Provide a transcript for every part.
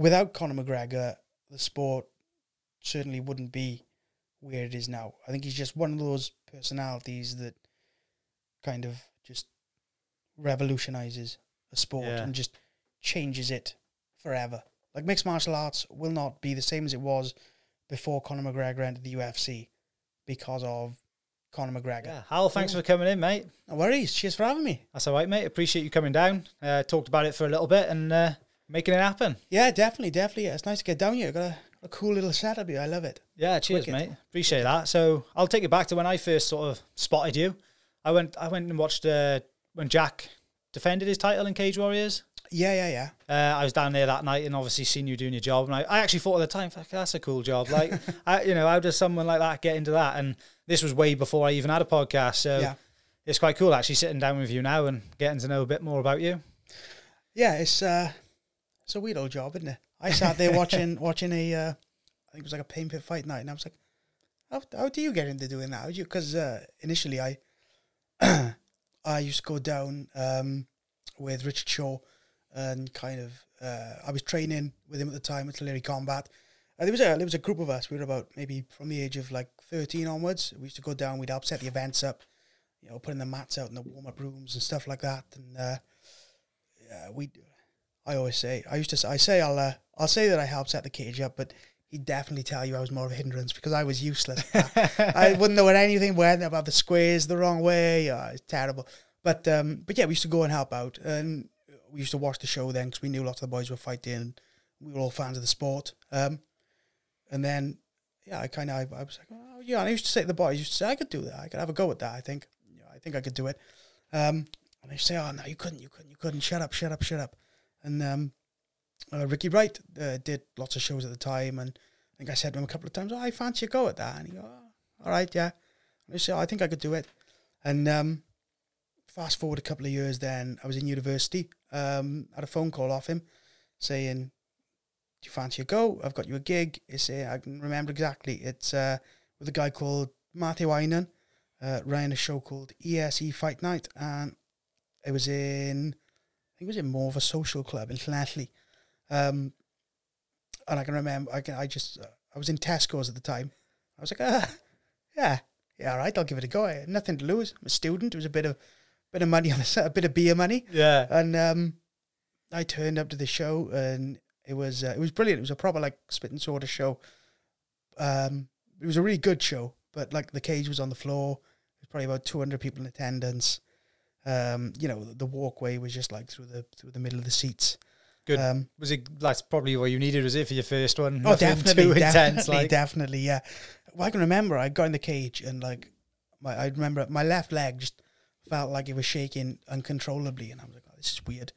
without Conor McGregor, the sport certainly wouldn't be where it is now. I think he's just one of those personalities that kind of just revolutionizes a sport Yeah. and just changes it forever. Like mixed martial arts will not be the same as it was before Conor McGregor entered the UFC because of Conor McGregor. Yeah. Hywel, thanks for coming in, mate. No worries. Cheers for having me. That's all right, mate. Appreciate you coming down. Uh, talked about it for a little bit and uh, making it happen. Yeah, definitely, definitely. Yeah, it's nice to get down here. Got a, a cool little setup here. I love it. Yeah, cheers, Wicked. mate. Appreciate that. So I'll take it back to when I first sort of spotted you. I went, I went and watched uh, when Jack defended his title in Cage Warriors. Yeah, yeah, yeah. Uh, I was down there that night and obviously seen you doing your job. And I, I actually thought at the time, fuck, that's a cool job. Like, I, you know, how does someone like that get into that? And this was way before I even had a podcast. So Yeah. it's quite cool actually sitting down with you now and getting to know a bit more about you. Yeah, it's uh, it's a weird old job, isn't it? I sat there watching watching a, uh, I think it was like a pain pit fight night, and I was like, how how do you get into doing that? Because uh, initially I, I used to go down um, with Richard Shaw, and kind of uh, I was training with him at the time at Tillery Combat. And there was a there was a group of us. We were about maybe from the age of like thirteen onwards. We used to go down. We'd help set the events up, you know, putting the mats out in the warm up rooms and stuff like that. And uh, yeah, we. I always say I used to. Say, I say I'll. Uh, I'll say that I helped set the cage up, but he'd definitely tell you I was more of a hindrance because I was useless. I wouldn't know anything went about the squares the wrong way. Yeah, it's terrible. But um, but yeah, we used to go and help out, and we used to watch the show then because we knew lots of the boys were fighting. We were all fans of the sport. Um, and then yeah, I kind of I, I was like, oh yeah. And I used to say to the boys, I used to say I could do that. I could have a go at that. I think. Yeah, I think I could do it. Um, and they say, oh no, you couldn't, you couldn't, you couldn't. Shut up, shut up, shut up. And um, uh, Ricky Wright uh, did lots of shows at the time, and I think I said to him a couple of times, "Oh, I fancy a go at that." And he go, oh, "All right, yeah." I said, oh, "I think I could do it." And um, fast forward a couple of years, then I was in university. Um, had a phone call off him saying, "Do you fancy a go? I've got you a gig." It's uh, I can remember exactly. It's uh, with a guy called Matthew Einan, uh, ran a show called ESE Fight Night, and it was in I think it was in more of a social club in Llanelli. Um, and I can remember, I can, I just, uh, I was in Tesco's at the time. I was like, ah, yeah, yeah, all right, I'll give it a go. I had nothing to lose. I'm a student. It was a bit of, bit of money on the a bit of beer money. Yeah. And um, I turned up to the show, and it was, uh, it was brilliant. It was a proper like spit and soda show. Um, it was a really good show, but like the cage was on the floor. There's probably about 200 people in attendance. Um, you know, the, walkway was just like through the through the middle of the seats. Good. Um, Was it? That's probably what you needed, was it, for your first one? oh, definitely, too definitely, intense. Like, definitely, yeah. Well, I can remember I got in the cage and like my I remember my left leg just felt like it was shaking uncontrollably, and I was like, oh, this is weird.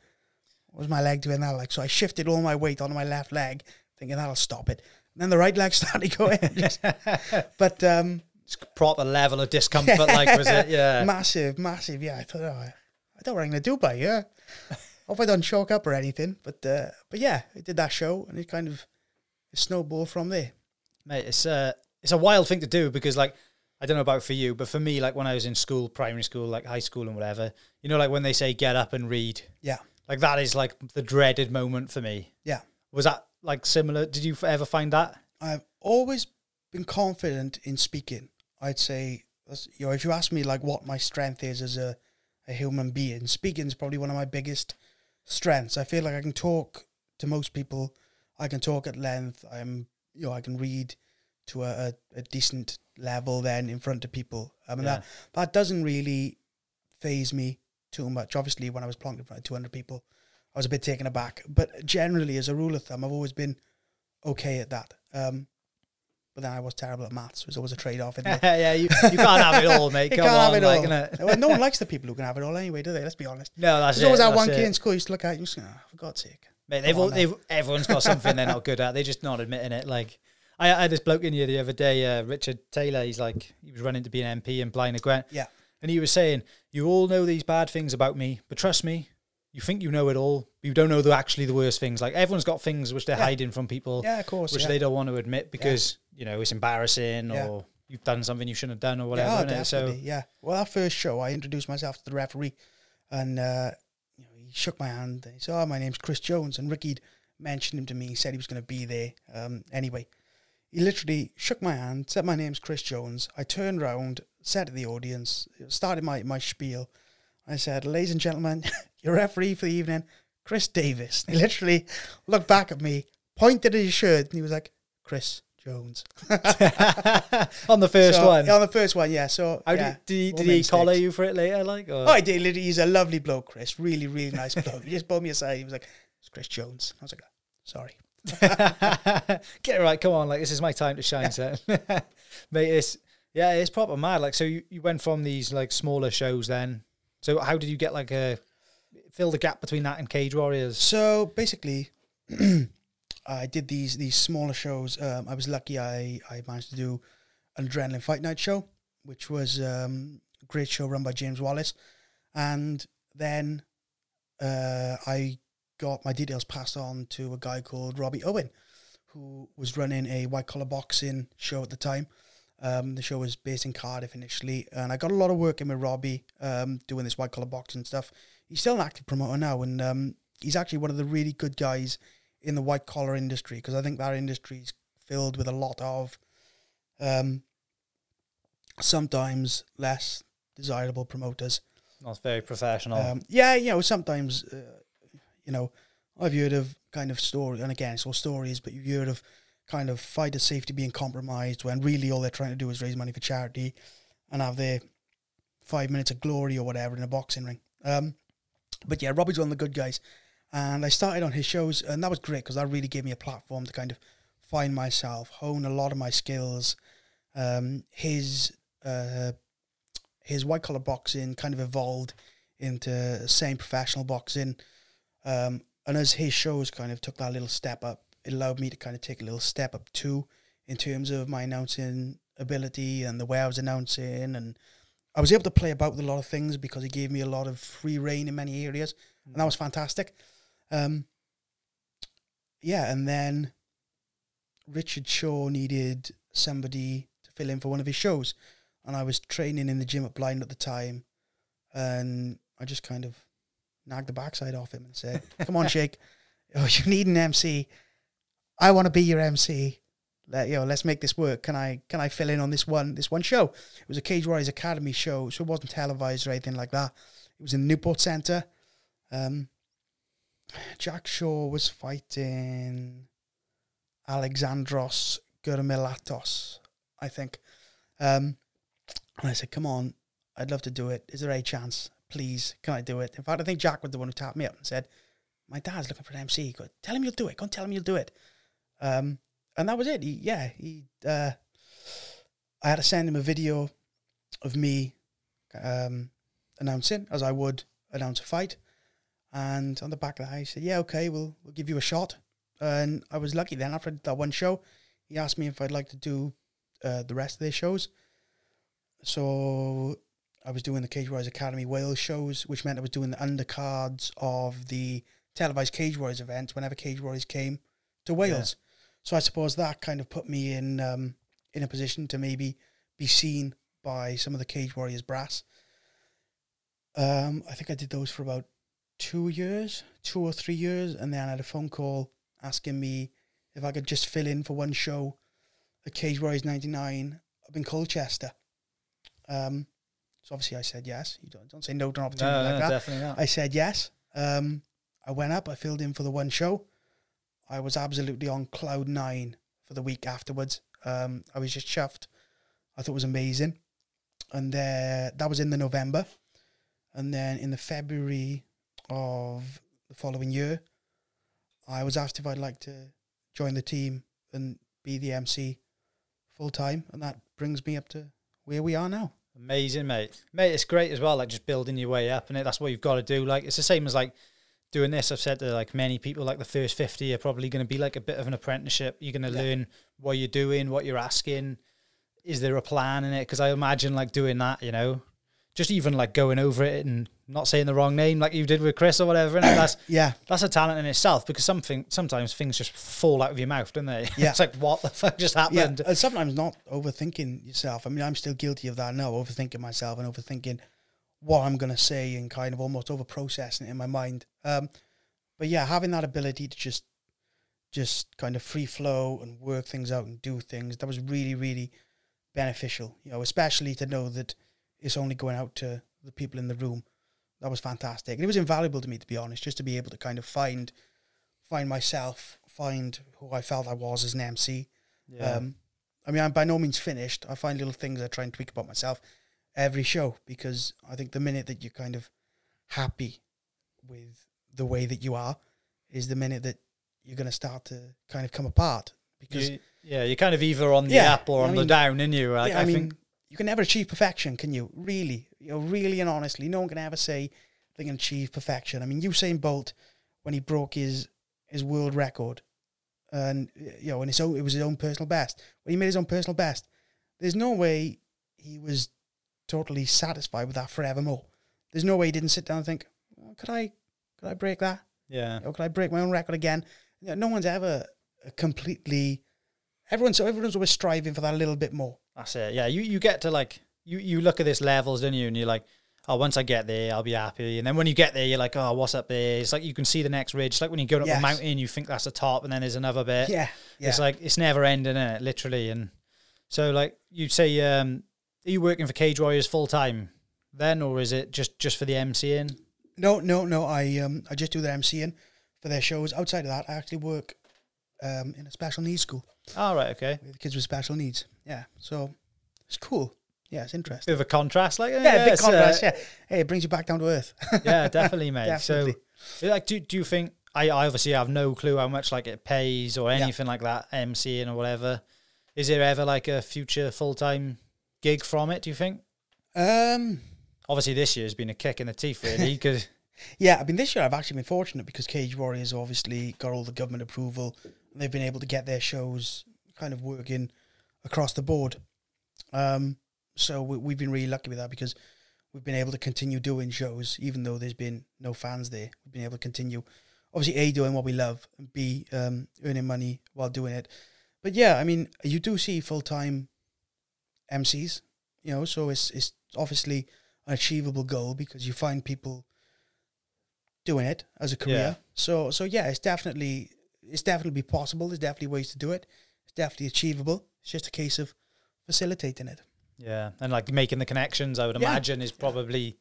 What was my leg doing that like? So I shifted all my weight onto my left leg, thinking that'll stop it. And then the right leg started going. But um, proper level of discomfort, like, was it? Yeah. massive, massive. Yeah, I thought, oh, I don't know what I'm gonna do by here. Hope I don't choke up or anything. But uh, but yeah, I did that show, and it kind of snowballed from there. Mate, it's a, it's a wild thing to do because, like, I don't know about for you, but for me, like, when I was in school, primary school, like high school and whatever, you know, like when they say get up and read, Yeah, like, that is like the dreaded moment for me. yeah. Was that like similar? Did you ever find that? I've always been confident in speaking. I'd say, you know, if you ask me like what my strength is as a, a human being, speaking is probably one of my biggest strengths. I feel like I can talk to most people. I can talk at length. I'm, you know, I can read to a, a, a decent level then in front of people. I mean, Yeah. that, that doesn't really phase me too much. Obviously, when I was plonked in front of 200 people, I was a bit taken aback. But generally, as a rule of thumb, I've always been okay at that. Um, but then I was terrible at maths. It was always a trade off. In there. Yeah, you, you can't have it all, mate. You Come can't on, have it like, all. innit? well, no one likes the people who can have it all anyway, do they? Let's be honest. No, that's There's it. always that one it. kid in school used to look at you and oh, for God's sake. Mate, they've, all, they've everyone's got something they're not good at. They're just not admitting it. Like I, I had this bloke in here the other day, uh, Richard Taylor. He's like he was running to be an MP in Blaenau Gwent, Yeah. and he was saying, "You all know these bad things about me, but trust me, you think you know it all. You don't know the actually the worst things. Like everyone's got things which they're Yeah. hiding from people, Yeah, of course. which yeah. they don't want to admit because you know it's embarrassing Yeah. or you've done something you shouldn't have done or yeah, whatever. oh, innit? So. Yeah. Well, that first show, I introduced myself to the referee, and uh, you know, he shook my hand. And he said, "Oh, my name's Chris Jones," and Ricky'd mentioned him to me. He said he was going to be there. Um, anyway, he literally shook my hand, said my name's Chris Jones. I turned round, said to the audience, started my, my spiel. I said, ladies and gentlemen, your referee for the evening, Chris Davis. He literally looked back at me, pointed at his shirt, and he was like, Chris Jones. on the first So, one. on the first one, yeah. So, How yeah, did, did he, did he collar you for it later? Like, or? Oh, I did. He's a lovely bloke, Chris. Really, really nice bloke. He just pulled me aside. He was like, "It's Chris Jones." I was like, "Sorry." Get it right. Come on, like this is my time to shine, son. Mate, it's yeah, it's proper mad. Like, so you, you went from these like smaller shows then. So how did you get like a fill the gap between that and Cage Warriors? So basically, I did these these smaller shows. Um, I was lucky. I I managed to do an adrenaline fight night show, which was um, a great show run by James Wallace, and then uh, I got my details passed on to a guy called Robbie Owen, who was running a white collar boxing show at the time. Um, the show was based in Cardiff initially, and I got a lot of work in with Robbie um, doing this white collar boxing stuff. He's still an active promoter now, and um, he's actually one of the really good guys in the white collar industry because I think that industry is filled with a lot of um, sometimes less desirable promoters. That's very professional. Um, yeah, you know, sometimes, uh, you know, I've heard of kind of story, and again, it's all stories, but you've heard of kind of fighter safety being compromised when really all they're trying to do is raise money for charity and have their five minutes of glory or whatever in a boxing ring. Um, but yeah, Robbie's one of the good guys, and I started on his shows, and that was great because that really gave me a platform to kind of find myself, hone a lot of my skills. Um, his uh, his white collar boxing kind of evolved into same professional boxing. Um, and as his shows kind of took that little step up, it allowed me to kind of take a little step up too in terms of my announcing ability and the way I was announcing. And I was able to play about with a lot of things because he gave me a lot of free reign in many areas. And that was fantastic. Um, yeah, and then Richard Shaw needed somebody to fill in for one of his shows and I was training in the gym at Blind at the time, and I just kind of nagged the backside off him and said, "Come on, Shake, oh, you need an MC. I want to be your MC. Let you know, let's make this work. Can I can I fill in on this one this one show? It was a Cage Warriors Academy show, so it wasn't televised or anything like that. It was in Newport Centre. Um, Jack Shaw was fighting Alexandros Gurmilatos, I think. Um, and I said, "Come on, I'd love to do it. Is there a chance? Please, can I do it?" In fact, I think Jack was the one who tapped me up and said, "My dad's looking for an MC. Go, tell him you'll do it. Go and tell him you'll do it." Um, and that was it. He, yeah, he. Uh, I had to send him a video of me um, announcing, as I would announce a fight. And on the back of that, he said, "Yeah, okay, we'll we'll give you a shot." And I was lucky then. After that one show, he asked me if I'd like to do uh, the rest of their shows. So I was doing the Cage Warriors Academy Wales shows, which meant I was doing the undercards of the televised Cage Warriors events whenever Cage Warriors came to Wales. So I suppose that kind of put me in um, in a position to maybe be seen by some of the Cage Warriors brass. Um, I think I did those for about two years, two or three years, and then I had a phone call asking me if I could just fill in for one show at Cage Warriors '99 up in Colchester. Um, so obviously I said yes. You don't, don't say no to an opportunity no, like no, that. definitely not. I said yes. Um, I went up. I filled in for the one show. I was absolutely on cloud nine for the week afterwards. Um, I was just chuffed. I thought it was amazing. And there, that was in the November. And then in the February of the following year, I was asked if I'd like to join the team and be the MC full time. And that brings me up to where we are now. Amazing, mate. Mate, it's great as well. Like just building your way up, and that's what you've got to do. Like it's the same as like doing this. I've said to like many people, like the first fifty are probably going to be like a bit of an apprenticeship. You're going to Yeah. learn what you're doing, what you're asking. Is there a plan in it? Because I imagine like doing that, you know, just even like going over it and not saying the wrong name, like you did with Chris or whatever. And that's Yeah. that's a talent in itself because something sometimes things just fall out of your mouth, don't they? Yeah. it's like what the fuck just Yeah, happened. and sometimes not overthinking yourself. I mean, I'm still guilty of that now, overthinking myself and overthinking what I'm going to say and kind of almost over processing it in my mind. Um, but yeah, having that ability to just just kind of free flow and work things out and do things. That was really, really beneficial. You know, especially to know that it's only going out to the people in the room. That was fantastic. And it was invaluable to me, to be honest, just to be able to kind of find find myself, find who I felt I was as an MC. Yeah. Um, I mean, I'm by no means finished. I find little things I try and tweak about myself every show because I think the minute that you're kind of happy with the way that you are is the minute that you're going to start to kind of come apart. Because You- yeah, you're kind of either on the Yeah, up or I on the mean- down, in you. Like, yeah, I, I, mean, think you can never achieve perfection, can you? Really, you know, really and honestly, no one can ever say they can achieve perfection. I mean, Usain Bolt, when he broke his his world record, and you know, and his own, it was his own personal best. When he made his own personal best, there's no way he was totally satisfied with that forevermore. There's no way he didn't sit down and think, oh, could I, could I break that? yeah, Or could I break my own record again? You know, no one's ever completely. Everyone's everyone's always striving for that a little bit more. that's it. Yeah, you you get to like you you look at this levels, don't you? And you're like, oh, once I get there, I'll be happy. And then when you get there, you're like, oh, what's up there? It's like you can see the next ridge. It's like when you go up Yes. a mountain, you think that's the top, and then there's another bit. Yeah, yeah. It's like it's never ending, it? Literally. And so, like you say, um, are you working for Cage Warriors full time then, or is it just just for the MCing? No, no, no. I um I just do the MCing for their shows. Outside of that, I actually work um in a special needs school All right, okay. with kids with special needs. Yeah, so it's cool. Yeah, it's interesting. Bit of a contrast, like Yeah, a big uh, contrast. yeah, hey, it brings you back down to earth. yeah, definitely, mate. Definitely. So, like, do do you think? I, I obviously have no clue how much like it pays or Yeah. anything like that, MCing or whatever. Is there ever like a future full time gig from it? Do you think? um, Obviously, this year's been a kick in the teeth, really, because yeah. I mean, this year I've actually been fortunate because Cage Warriors obviously got all the government approval. And they've been able to get their shows kind of working across the board. Um, so we, we've been really lucky with that because we've been able to continue doing shows even though there's been no fans there. We've been able to continue, obviously, a doing what we love and b um, earning money while doing it. But yeah, I mean, you do see full time MCs, you know, so it's it's obviously an achievable goal because you find people doing it as a career. Yeah. So so yeah, it's definitely it's definitely possible. There's definitely ways to do it. It's definitely achievable. It's just a case of facilitating it. yeah, and like making the connections, I would Yeah. imagine is probably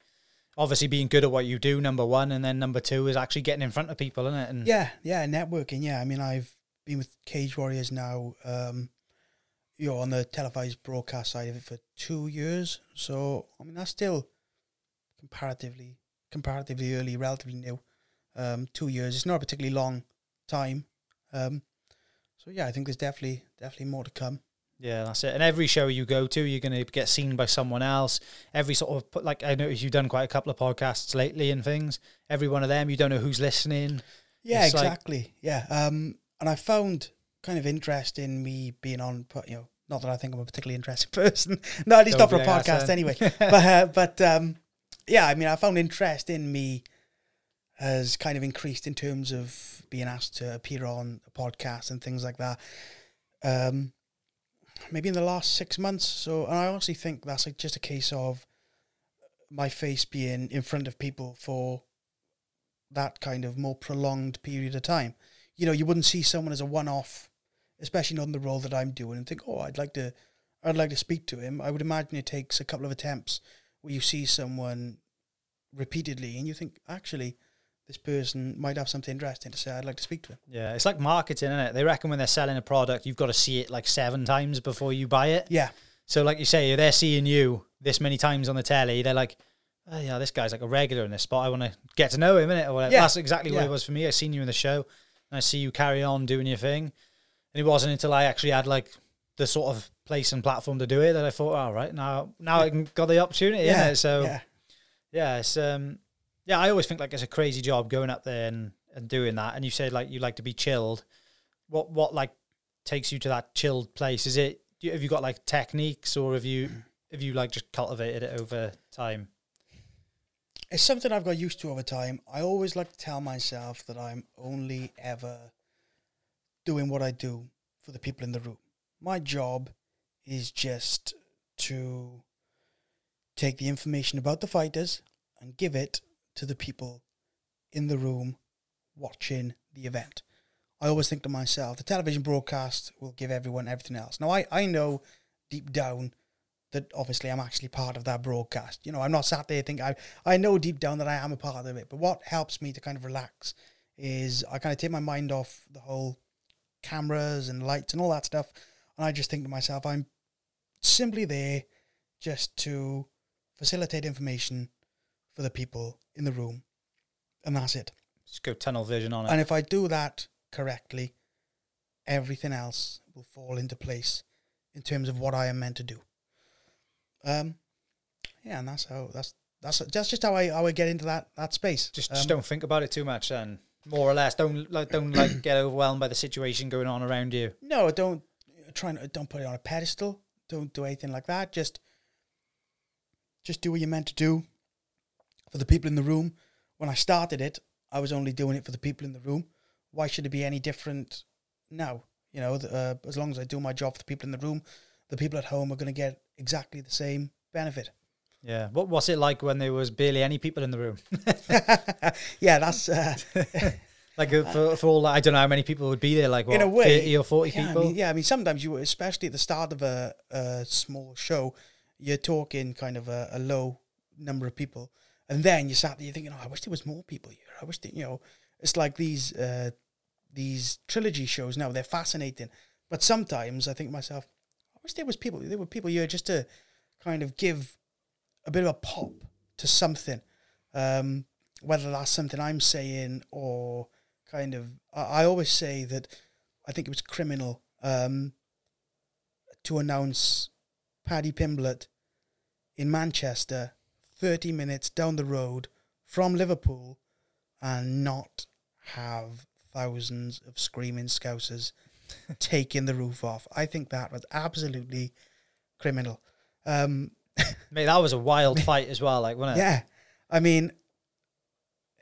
obviously being good at what you do. Number one, and then number two is actually getting in front of people, isn't it? And Yeah, yeah, networking. Yeah, I mean, I've been with Cage Warriors now, um, you're on the televised broadcast side of it for two years. So I mean, that's still comparatively comparatively early, relatively new. Um, two years. It's not a particularly long time. Um, so yeah, I think there's definitely definitely more to come. Yeah, that's it. And every show you go to, you're going to get seen by someone else. Every sort of like I noticed you've done quite a couple of podcasts lately and things. Every one of them, you don't know who's listening. Yeah, It's like- exactly. yeah. Um, and I found kind of interest in me being on, you know, not that I think I'm a particularly interesting person. no, at least Don't not for a like podcast son. anyway. but uh, but um, yeah, I mean, I found interest in me has kind of increased in terms of being asked to appear on a podcast and things like that. Um, maybe in the last six months. So, and I honestly think that's like just a case of my face being in front of people for that kind of more prolonged period of time. You know, you wouldn't see someone as a one-off, especially not in the role that I'm doing, and think, "Oh, I'd like to, I'd like to speak to him." I would imagine it takes a couple of attempts where you see someone repeatedly, and you think, actually, this person might have something interesting to say. I'd like to speak to him. Yeah, it's like marketing, isn't it? They reckon when they're selling a product, you've got to see it like seven times before you buy it. Yeah, So, like you say, they're seeing you this many times on the telly. They're like, oh, yeah, this guy's like a regular in this spot. I want to get to know him, innit? Or whatever. Yeah, That's exactly what it was for me. I seen you in the show, and I see you carry on doing your thing. And it wasn't until I actually had like the sort of place and platform to do it that I thought, all right, now now I can got the opportunity, yeah. So yeah, yeah, it's um yeah, I always think like it's a crazy job going up there and, and doing that. And you said like you like to be chilled. What what like takes you to that chilled place? Is it have you got like techniques or have you have you like just cultivated it over time? it's something I've got used to over time. I always like to tell myself that I'm only ever doing what I do for the people in the room. My job is just to take the information about the fighters and give it to the people in the room watching the event. I always think to myself, the television broadcast will give everyone everything else. Now, I, I know deep down that obviously I'm actually part of that broadcast. You know, I'm not sat there thinking, I, I know deep down that I am a part of it. But what helps me to kind of relax is I kind of take my mind off the whole cameras and lights and all that stuff. And I just think to myself, I'm simply there just to facilitate information for the people in the room. And that's it. Just go tunnel vision on it. And if I do that correctly, everything else will fall into place in terms of what I am meant to do. Um, yeah, and that's how that's that's that's just how I how I get into that that space. just, Um, just don't think about it too much, then. More or less, don't like don't like get overwhelmed by the situation going on around you. No, don't try and don't put it on a pedestal. Don't do anything like that. Just just do what you're meant to do for the people in the room. When I started it, I was only doing it for the people in the room. Why should it be any different now? You know, uh, as long as I do my job for the people in the room, the people at home are going to get exactly the same benefit. Yeah. What was it like when there was barely any people in the room? yeah, that's uh, Like uh, for, for all, I don't know how many people would be there. Like what, in a way, thirty or forty yeah, people. I mean, yeah, I mean, sometimes you, especially at the start of a, a small show, you're talking kind of a, a low number of people, and then you sat there, you're thinking, "Oh, I wish there was more people here. I wish that you know." It's like these uh, these trilogy shows now; they're fascinating, but sometimes I think myself, "I wish there was people. There were people here just to kind of give a bit of a pop to something, um, whether that's something I'm saying or." kind of I, I always say that I think it was criminal um, to announce Paddy Pimblett in Manchester, thirty minutes down the road from Liverpool, and not have thousands of screaming scousers taking the roof off. I think that was absolutely criminal. Um, Mate, that was a wild fight as well. Like, wasn't it? yeah, I mean,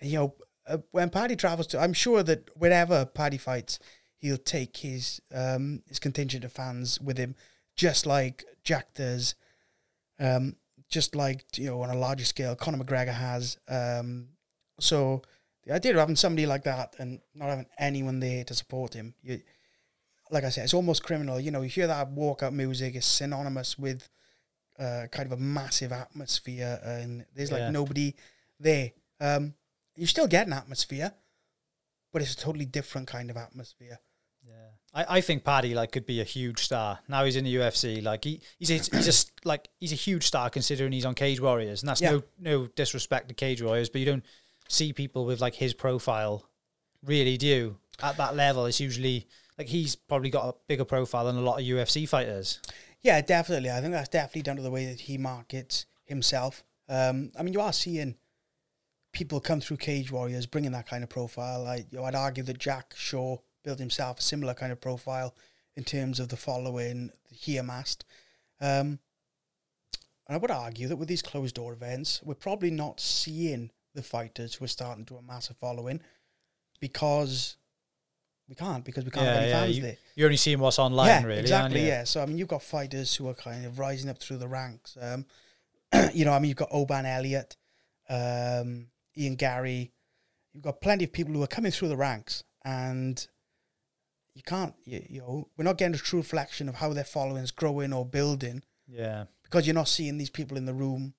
you know, uh, when Paddy travels to, I'm sure that wherever Paddy fights, he'll take his um his contingent of fans with him, just like Jack does, um, just like you know on a larger scale, Conor McGregor has. Um, so the idea of having somebody like that and not having anyone there to support him, you, like I said, it's almost criminal. You know, you hear that walkout music is synonymous with uh, kind of a massive atmosphere, and there's like Yeah. nobody there. Um, you still get an atmosphere, but it's a totally different kind of atmosphere. Yeah, I, I think Paddy like could be a huge star. Now he's in the UFC. Like he, he's a, he's s- like he's a huge star considering he's on Cage Warriors, and that's Yeah. no no disrespect to Cage Warriors, but you don't see people with like his profile really do at that level. It's usually like he's probably got a bigger profile than a lot of UFC fighters. Yeah, definitely. I think that's definitely down to the way that he markets himself. Um, I mean, you are seeing people come through Cage Warriors bringing that kind of profile. I, you know, I'd argue that Jack Shaw built himself a similar kind of profile in terms of the following he amassed. Um, and I would argue that with these closed door events, we're probably not seeing the fighters who are starting to amass a following because we can't because we can't have any fans you, there. you're only seeing what's online, yeah, really. aren't exactly. you? Yeah. So I mean, you've got fighters who are kind of rising up through the ranks. Um, you know, I mean, you've got Oban Elliott, um, Ian Garry. You've got plenty of people who are coming through the ranks, and you can't. You, you know, we're not getting a true reflection of how their following is growing or building yeah. because you're not seeing these people in the room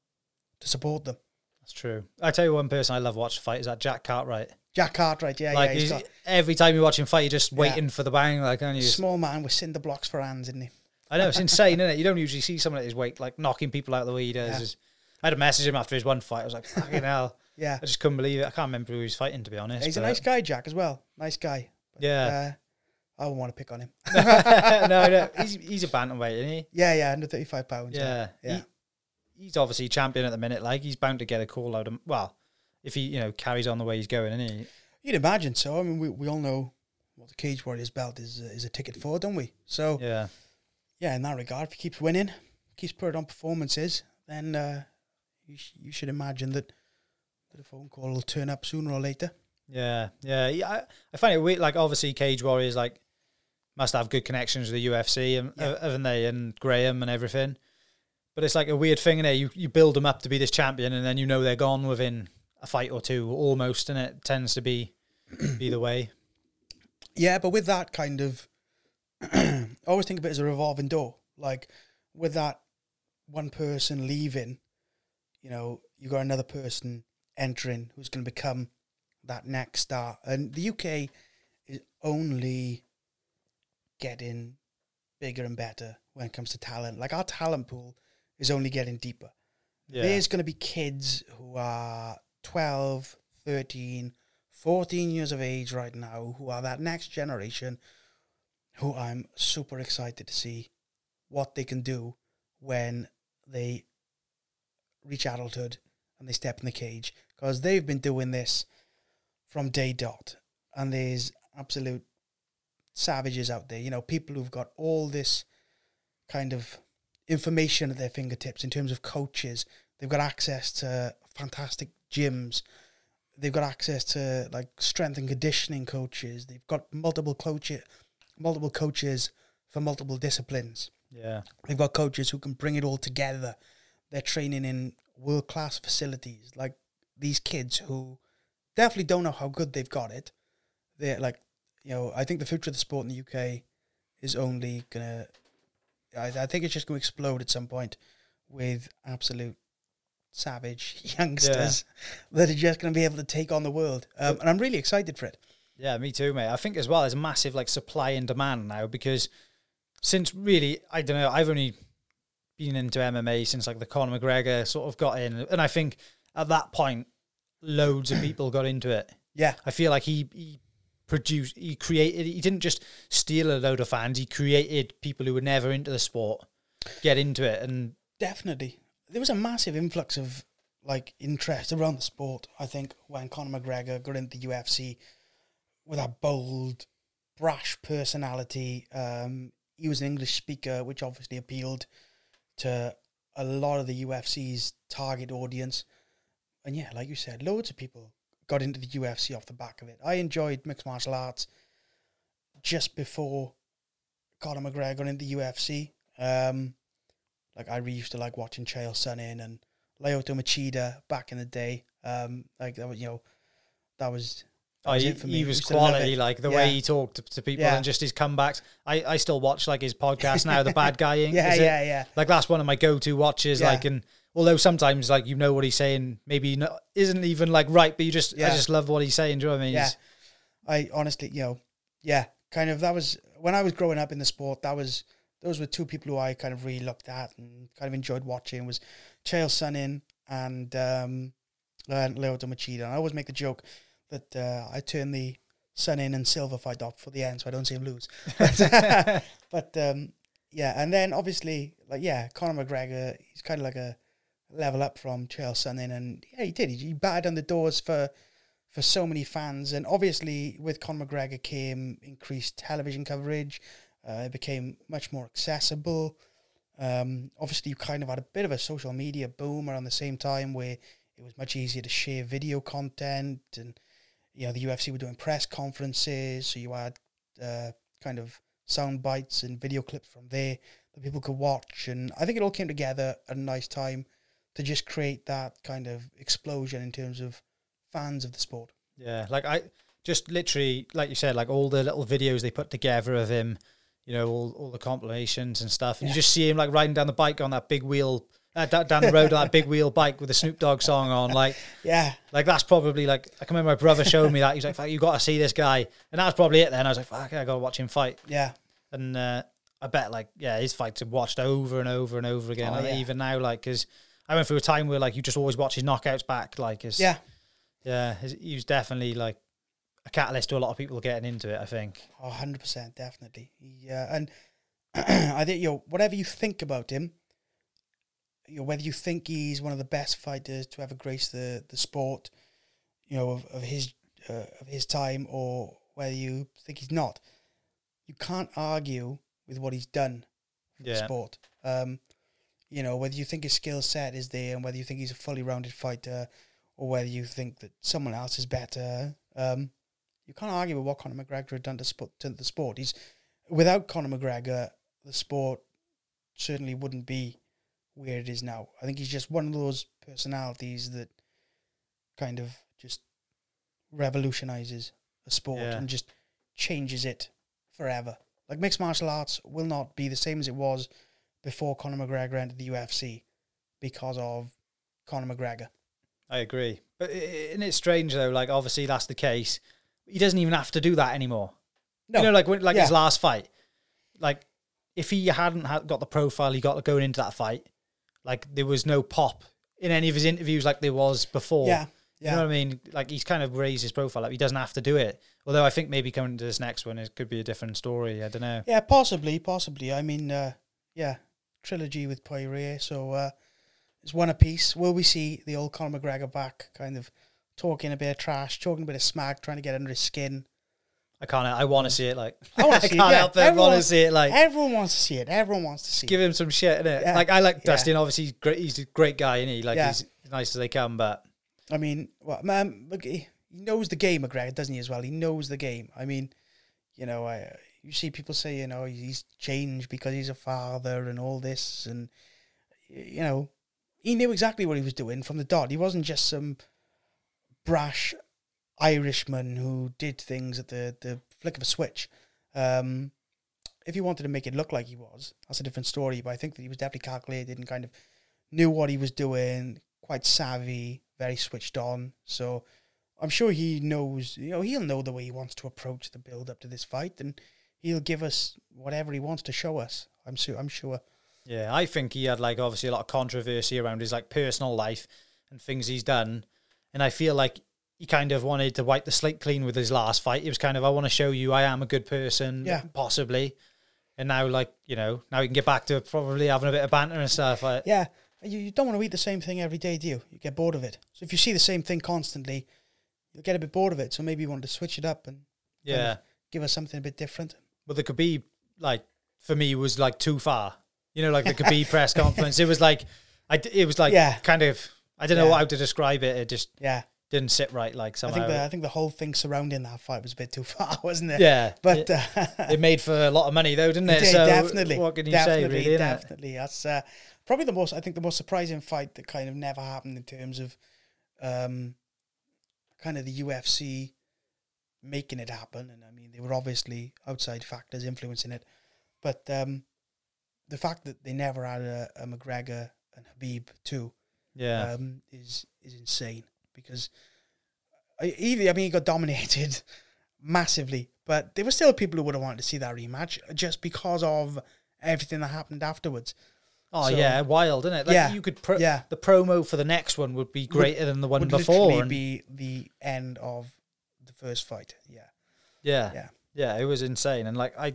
to support them. That's true. I tell you, one person I love watching fight is that Jack Cartwright. Jack Cartwright, yeah, like yeah, got every time you watch him fight, you're just Yeah. waiting for the bang. Like, aren't you? small man with cinder blocks for hands, isn't he? I know it's insane, isn't it? You don't usually see someone at his weight like knocking people out the way he does. Yeah. I had to message him after his one fight. I was like, fucking hell. Yeah, I just couldn't believe it. I can't remember who he was fighting, to be honest. he's a nice guy, Jack, as well. Nice guy. Yeah. Uh, I wouldn't want to pick on him. no, no. He's, he's a bantamweight, isn't he? Yeah, yeah, under thirty five pounds. Yeah. yeah. He, he's obviously champion at the minute. Like, he's bound to get a call out of. Well, if he, you know, carries on the way he's going, isn't he? You'd imagine so. I mean, we, we all know what the Cage Warriors belt is uh, is a ticket for, don't we? So yeah. Yeah. in that regard, if he keeps winning, keeps putting on performances, then uh, you sh- you should imagine that that a phone call will turn up sooner or later. Yeah, yeah. yeah I, I find it weird. Like, obviously, Cage Warriors like must have good connections with the UFC, and Yeah. uh, haven't they? And Graham and everything. But it's like a weird thing, innit? You you build them up to be this champion, and then you know they're gone within a fight or two, almost, and it tends to be be the way. Yeah, but with that kind of, I always think of it as a revolving door. Like with that one person leaving, you know, you got another person entering who's going to become that next star. And the UK is only getting bigger and better when it comes to talent. Like our talent pool is only getting deeper. Yeah. There's going to be kids who are 12, 13, 14 years of age right now who are that next generation who I'm super excited to see what they can do when they reach adulthood and they step in the cage because they've been doing this from day dot and there's absolute savages out there you know people who've got all this kind of information at their fingertips in terms of coaches they've got access to fantastic gyms they've got access to like strength and conditioning coaches they've got multiple coaches multiple coaches for multiple disciplines Yeah. They've got coaches who can bring it all together. They're training in world class facilities. Like these kids who definitely don't know how good they've got it. They're like, you know, I think the future of the sport in the UK is only gonna. I, I think it's just gonna explode at some point with absolute savage youngsters that are just gonna be able to take on the world. Um, and I'm really excited for it. Yeah, me too, mate. I think as well there's a massive like supply and demand now because since really I don't know, I've only been into MMA since like the Conor McGregor sort of got in, and I think at that point loads of people got into it. Yeah, I feel like he he produced, he created, he didn't just steal a load of fans, he created people who were never into the sport get into it, and Definitely. There was a massive influx of like interest around the sport, I think, when Conor McGregor got into the UFC with that bold, brash personality. Um, he was an English speaker, which obviously appealed to a lot of the UFC's target audience. And yeah, like you said, loads of people got into the UFC off the back of it. I enjoyed mixed martial arts just before Conor McGregor got into the UFC. Um, like I really used to like watching Chael Sonnen and Lyoto Machida back in the day. Um, like that was you know that was that Oh, was he, for me. he was to quality, like the Yeah. way he talked to, to people Yeah. and just his comebacks. I, I still watch like his podcast now, The Bad Guy Inc. yeah, yeah, yeah. Like that's one of my go-to watches. Yeah. Like, and although sometimes like you know what he's saying, maybe not, isn't even like right, but you just I just love what he's saying. Do you know what I mean? Yeah. He's- I honestly, you know, yeah, kind of that was when I was growing up in the sport. That was those were two people who I kind of really looked at and kind of enjoyed watching was Chael Sonnen and um, and Lyoto Machida. And I always make the joke that uh, I turn the Sonnen and Silva fight off for the end, so I don't see him lose. But, but um, yeah, and then obviously, like yeah, Conor McGregor, he's kind of like a level up from Chael Sonnen, and yeah, he did. He, he battered on the doors for for so many fans, and obviously with Conor McGregor came increased television coverage. Uh, it became much more accessible. Um, obviously, you kind of had a bit of a social media boom around the same time where it was much easier to share video content, and you know the UFC were doing press conferences, so you had uh, kind of sound bites and video clips from there that people could watch, and I think it all came together at a nice time to just create that kind of explosion in terms of fans of the sport. Yeah, like I just literally, like you said, like all the little videos they put together of him, you know, all, all the compilations and stuff. And Yeah. you just see him like riding down the bike on that big wheel, uh, down the road on that big wheel bike with the Snoop Dogg song on. Like, Yeah, like that's probably like I can remember my brother showed me that. He's like, "Fuck, you got to see this guy," and that was probably it. Then I was like, "Fuck, I got to watch him fight." yeah, And uh, I bet like yeah, his fights are watched over and over and over again. Oh, and yeah. Even now, like because I went through a time where like you just always watch his knockouts back. Like, his, yeah. yeah, his, he was definitely like a catalyst to a lot of people getting into it. I think. Oh, 100%, definitely. Yeah, and I think, you know, whatever you think about him, you know, whether you think he's one of the best fighters to ever grace the, the sport, you know, of, of his uh, of his time, or whether you think he's not, you can't argue with what he's done for the Yeah. sport. Um, you know, whether you think his skill set is there, and whether you think he's a fully rounded fighter, or whether you think that someone else is better, um, you can't argue with what Conor McGregor had done to, sport, to the sport. He's without Conor McGregor, the sport certainly wouldn't be where it is now. I think he's just one of those personalities that kind of just revolutionizes a sport Yeah. and just changes it forever. Like mixed martial arts will not be the same as it was before Conor McGregor entered the UFC because of Conor McGregor. I agree, but isn't it strange though? Like obviously that's the case. He doesn't even have to do that anymore. No, You know, like when, like Yeah. his last fight, like if he hadn't had got the profile he got going into that fight, like there was no pop in any of his interviews like there was before. yeah, Yeah. You know what I mean? Like he's kind of raised his profile. Like he doesn't have to do it. Although I think maybe coming to this next one, it could be a different story. I don't know. Yeah, possibly, possibly. I mean, uh, yeah, trilogy with Poirier. So uh, it's one apiece. Will we see the old Conor McGregor back, kind of talking a bit of trash, talking a bit of smack, trying to get under his skin? I can't. I want to see it. Like I wanna see it, can't yeah. help it. I want Everyone- to see it. Like Everyone wants to see it. Everyone wants to see give it. him some shit, innit? Yeah. Like I like Yeah. Dustin. Obviously, he's great. He's a great guy, isn't he? Like Yeah. he's nice as they come. But I mean, well, man, look, he he knows the game, McGregor, doesn't he? As well, he knows the game. I mean, you know, I you see people say, you know, he's changed because he's a father and all this, and you know, he knew exactly what he was doing from the dot. He wasn't just some brash Irishman who did things at the the flick of a switch. Um, if he wanted to make it look like he was, that's a different story. But I think that he was definitely calculated and kind of knew what he was doing, quite savvy, very switched on. So I'm sure he knows, you know, he'll know the way he wants to approach the build up to this fight, and he'll give us whatever he wants to show us. I'm sure. I'm sure. yeah, I think he had like obviously a lot of controversy around his like personal life and things he's done, and I feel like he kind of wanted to wipe the slate clean with his last fight. It was kind of I want to show you I am a good person, Yeah. possibly. And now, like you know, now we can get back to probably having a bit of banter and stuff. Like, Yeah, you, you don't want to eat the same thing every day, do you? You get bored of it. So if you see the same thing constantly, you'll get a bit bored of it. So maybe you want to switch it up and kind yeah. of give us something a bit different. Well, the Khabib, like for me, was like too far. You know, like the Khabib press conference. It was like, I d- it was like Yeah. kind of. I don't know Yeah. how to describe it. It just Yeah, didn't sit right. Like I somehow. think the I think the whole thing surrounding that fight was a bit too far, wasn't it? yeah, but it, uh, it made for a lot of money though, didn't it? Yeah, so definitely. What can you definitely, say, really? innit? Definitely. That's uh, probably the most. I think the most surprising fight that kind of never happened in terms of, um, kind of the UFC making it happen. And I mean, there were obviously outside factors influencing it, but um, the fact that they never had a, a McGregor and Khabib too Yeah, um, is is insane because I, either I mean he got dominated massively, but there were still people who would have wanted to see that rematch just because of everything that happened afterwards. oh so- yeah, wild, isn't it? Like Yeah, you could. Pro- yeah. The promo for the next one would be greater than the one Would before. and- be the end of first fight. Yeah, Yeah. Yeah. Yeah, it was insane. And like I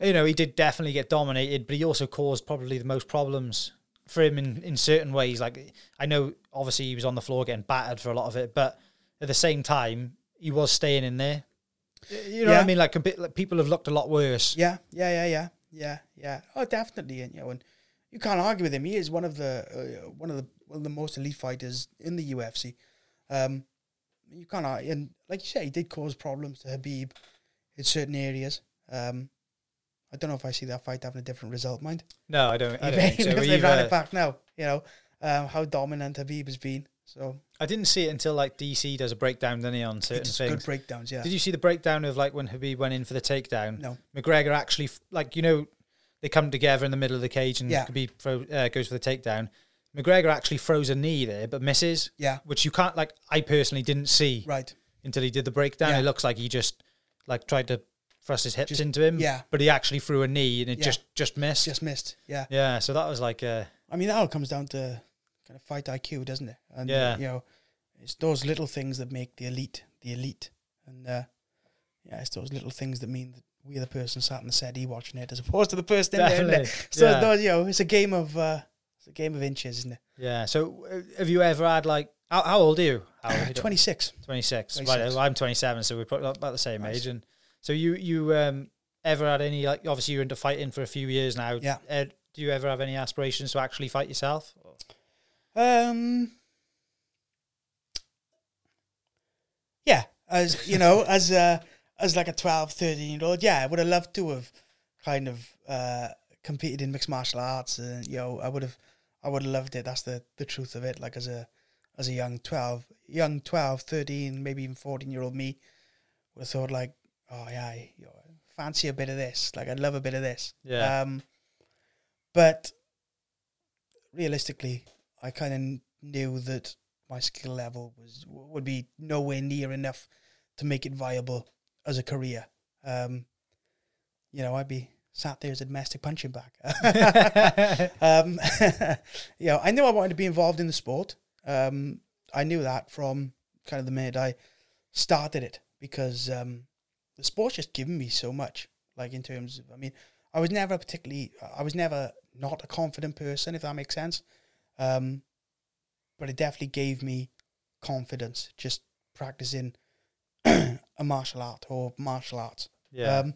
you know, he did definitely get dominated, but he also caused probably the most problems for him in, in certain ways. Like I know obviously he was on the floor getting battered for a lot of it, but at the same time, he was staying in there. You know what I mean? Like, compa- like people have looked a lot worse. yeah, yeah, yeah, yeah, yeah, yeah. Oh, definitely, and you know, and you can't argue with him. He is one of the uh, one of the one of the most elite fighters in the UFC. Um, you can't and like you say, he did cause problems to Khabib in certain areas. Um, I don't know if I see that fight having a different result, mind. No, I don't. I don't think so if they've ran it back now, you know um, how dominant Khabib has been. So I didn't see it until like DC does a breakdown, doesn't he, on certain it's things. good breakdowns. Yeah. Did you see the breakdown of like when Khabib went in for the takedown? No. McGregor actually, like, you know, they come together in the middle of the cage and Yeah. Throw, uh, goes for the takedown. McGregor actually throws a knee there, but misses, Yeah. which you can't, like, I personally didn't see Right. until he did the breakdown. Yeah. It looks like he just, like, tried to thrust his hips Just- into him. yeah. But he actually threw a knee and it Yeah. just, just missed. Just missed. Yeah. yeah. So that was like, uh, I mean, that all comes down to kind of fight IQ, doesn't it? And, Yeah. you know, it's those little things that make the elite the elite. And, uh, yeah, it's those little things that mean that we're the person sat in the settee watching it as opposed to the person in there. definitely. So, yeah. those, you know, it's a game of, uh, a game of inches, isn't it? yeah. So uh, have you ever had, like, how, how old are you? How old are you? 26. 26. 26. Right, I'm 27, so we're probably about the same Nice. age. And so you you um ever had any like obviously you're into fighting for a few years now. Yeah. Uh, do you ever have any aspirations to actually fight yourself? Um. Yeah, as you know, as uh, as like a 12, 13 year old, yeah, I would have loved to have kind of uh, competed in mixed martial arts, and you know, I would have, I would have loved it. That's the the truth of it. Like as a as a young 12, young 12, 13, maybe even fourteen year old me would have thought like oh yeah, you know, fancy a bit of this. Like I'd love a bit of this. Yeah. Um, but realistically, I kind of knew that my skill level was would be nowhere near enough to make it viable as a career. Um, you know, I'd be sat there as a domestic punching bag. um, you know, I knew I wanted to be involved in the sport. Um, I knew that from kind of the minute I started it because um, the sport's just given me so much. Like in terms of, I mean, I was never particularly, I was never not a confident person, if that makes sense. Um, but it definitely gave me confidence just practicing a martial art or martial arts. yeah. Um,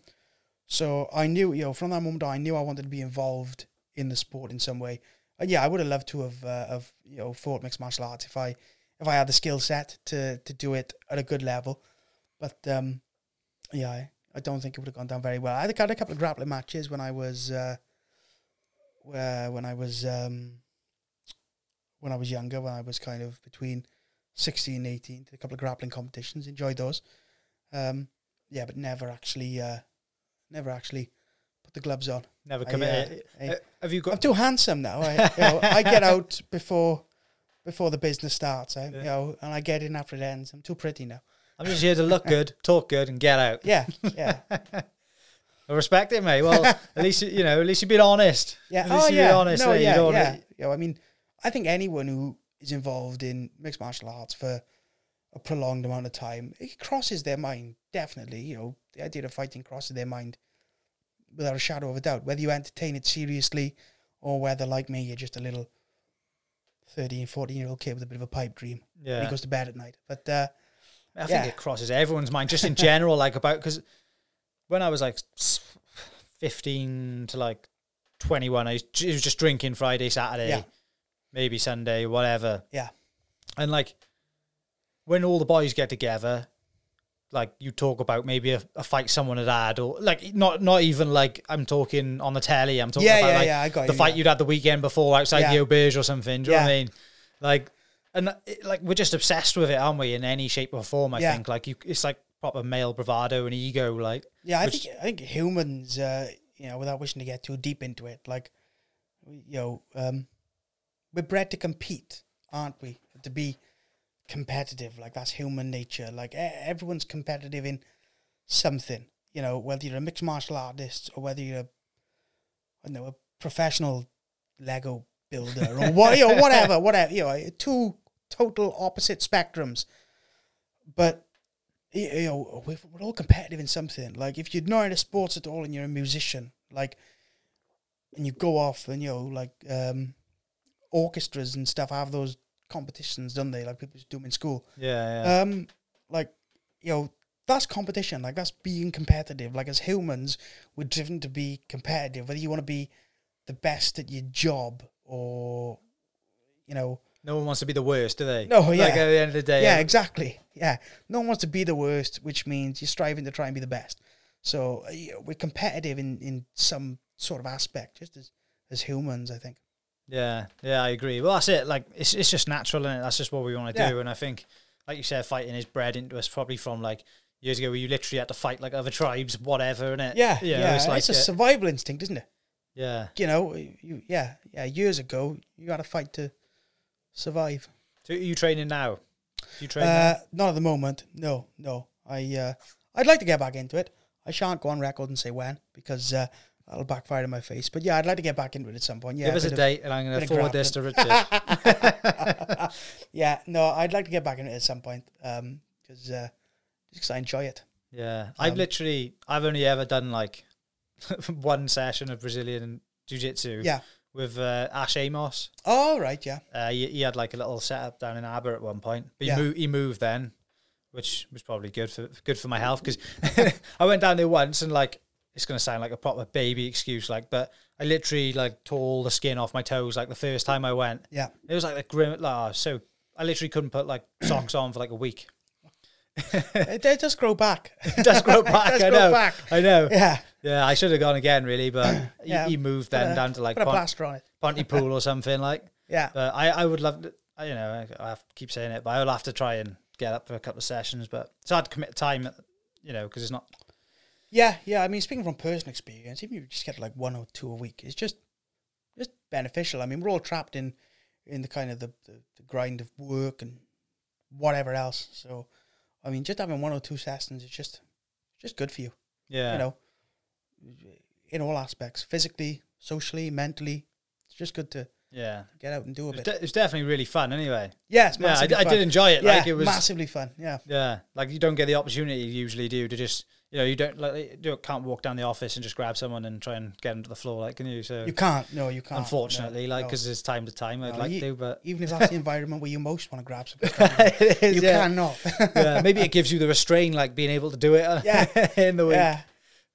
so I knew, you know, from that moment on, I knew I wanted to be involved in the sport in some way. And yeah, I would have loved to have, uh, have you know, fought mixed martial arts if I, if I had the skill set to to do it at a good level. But um, yeah, I, I don't think it would have gone down very well. I had a couple of grappling matches when I was, uh, when I was, um, when I was younger, when I was kind of between 16 and 18, did a couple of grappling competitions, enjoyed those. Um, yeah, but never actually, uh, never actually put the gloves on. Never I, committed. uh, I- Uh, have you got? I'm too handsome now. I, you know, I get out before before the business starts. I, Yeah. you know, and I get in after it ends. I'm too pretty now. I'm just here to look good, talk good, and get out. Yeah, yeah, I respect it, mate. Well, at least you know, at least you've been honest. yeah. At least oh you've yeah, been honest. no, yeah, yeah. You know, I mean, I think anyone who is involved in mixed martial arts for a prolonged amount of time, it crosses their mind. Definitely, you know, the idea of fighting crosses their mind without a shadow of a doubt. Whether you entertain it seriously or whether, like me, you're just a little 13, 14 year old kid with a bit of a pipe dream Yeah. he goes to bed at night. But uh, I think Yeah. it crosses everyone's mind, just in general, like about because when I was like fifteen to like twenty one, I was, was just drinking Friday, Saturday, Yeah. maybe Sunday, whatever. Yeah. and like when all the boys get together, like you talk about maybe a, a fight someone had had, or like not not even like I'm talking on the telly. I'm talking yeah, about yeah, like yeah, I got the you, fight yeah. you'd had the weekend before outside Yeah. the auberge or something. Do you know what I mean? Like, and it, like we're just obsessed with it, aren't we? In any shape or form, I Yeah. think. Like you, it's like proper male bravado and ego. Like, Yeah, I Which- think I think humans, uh, you know, without wishing to get too deep into it, like, you know, um, we're bred to compete, aren't we? To be competitive, like that's human nature. Like everyone's competitive in something, you know, whether you're a mixed martial artist or whether you're, a, I don't know, a professional Lego builder or what, you know, whatever, whatever, you know, two total opposite spectrums, but you know, we're, we're all competitive in something. Like if you're not into sports at all and you're a musician, like, and you go off and you know, like, um, orchestras and stuff have those competitions, don't they? Like people just do them in school. yeah, yeah, Um, like, you know, that's competition. Like that's being competitive. Like as humans, we're driven to be competitive. Whether you want to be the best at your job or, you know, no one wants to be the worst, do they? No, Like yeah. at the end of the day, yeah, exactly. Yeah, no one wants to be the worst, which means you're striving to try and be the best. So uh, we're competitive in, in some sort of aspect, just as as humans, I think. Yeah, yeah, I agree. Well, that's it. Like, it's it's just natural, and that's just what we want to Yeah. do. And I think, like you said, fighting is bred into us probably from like years ago, where you literally had to fight like other tribes, whatever, and it. Yeah, you know, yeah. It's It's, a uh, survival instinct, isn't it? yeah. You know, you yeah, yeah. Years ago, you had to fight to survive. So are you training now? Do you train? Uh, not at the moment. No, no. I uh, I'd like to get back into it. I shan't go on record and say when because uh, that'll backfire in my face. But yeah, I'd like to get back into it at some point. Yeah, Give us a of- date, and I'm going to forward this to Richard. yeah, no, I'd like to get back into it at some point um, because uh, just 'cause I enjoy it. Yeah, I've Um, literally, I've only ever done like one session of Brazilian jiu jitsu. Yeah. With uh, Ash Amos. Oh right, yeah, Uh, he, he had like a little setup down in Aber at one point, but Yeah. he, moved, he moved then, which was probably good for good for my health because I went down there once and like it's gonna sound like a proper baby excuse, like, but I literally like tore the skin off my toes like the first time I went. yeah. It was like the grim, like, oh, so I literally couldn't put like socks on for like a week. it, it does grow back. It does grow back, does I grow know. back. I know. Yeah, Yeah, I should have gone again, really, but he, Yeah, he moved then a- down to like put Pont- plaster on it. Pontypool or something like. Yeah, But I, I would love to, I- you know, I, I to keep saying it, but I will have to try and get up for a couple of sessions. But it's hard to commit time, you know, because it's not Yeah, yeah. I mean, speaking from personal experience, even if you just get like one or two a week, it's just just beneficial. I mean, we're all trapped in in the kind of the, the, the grind of work and whatever else. So, I mean, just having one or two sessions is just just good for you. Yeah. You know, in all aspects, physically, socially, mentally. It's just good to Yeah. get out and do a It bit. de- it was definitely really fun anyway. yeah, it's Yeah, I, I did enjoy it. yeah, like it was massively fun. Yeah. Yeah, like you don't get the opportunity you usually do to just you know you don't like you can't walk down the office and just grab someone and try and get them to the floor like can you? So You can't. No, you can't. unfortunately, no, like no. because there's time to time I'd No, like you- to, but even if that's the environment where you most want to grab is, you yeah. cannot. yeah, maybe it gives you the restraint, like being able to do it. uh, Yeah. in the week. yeah.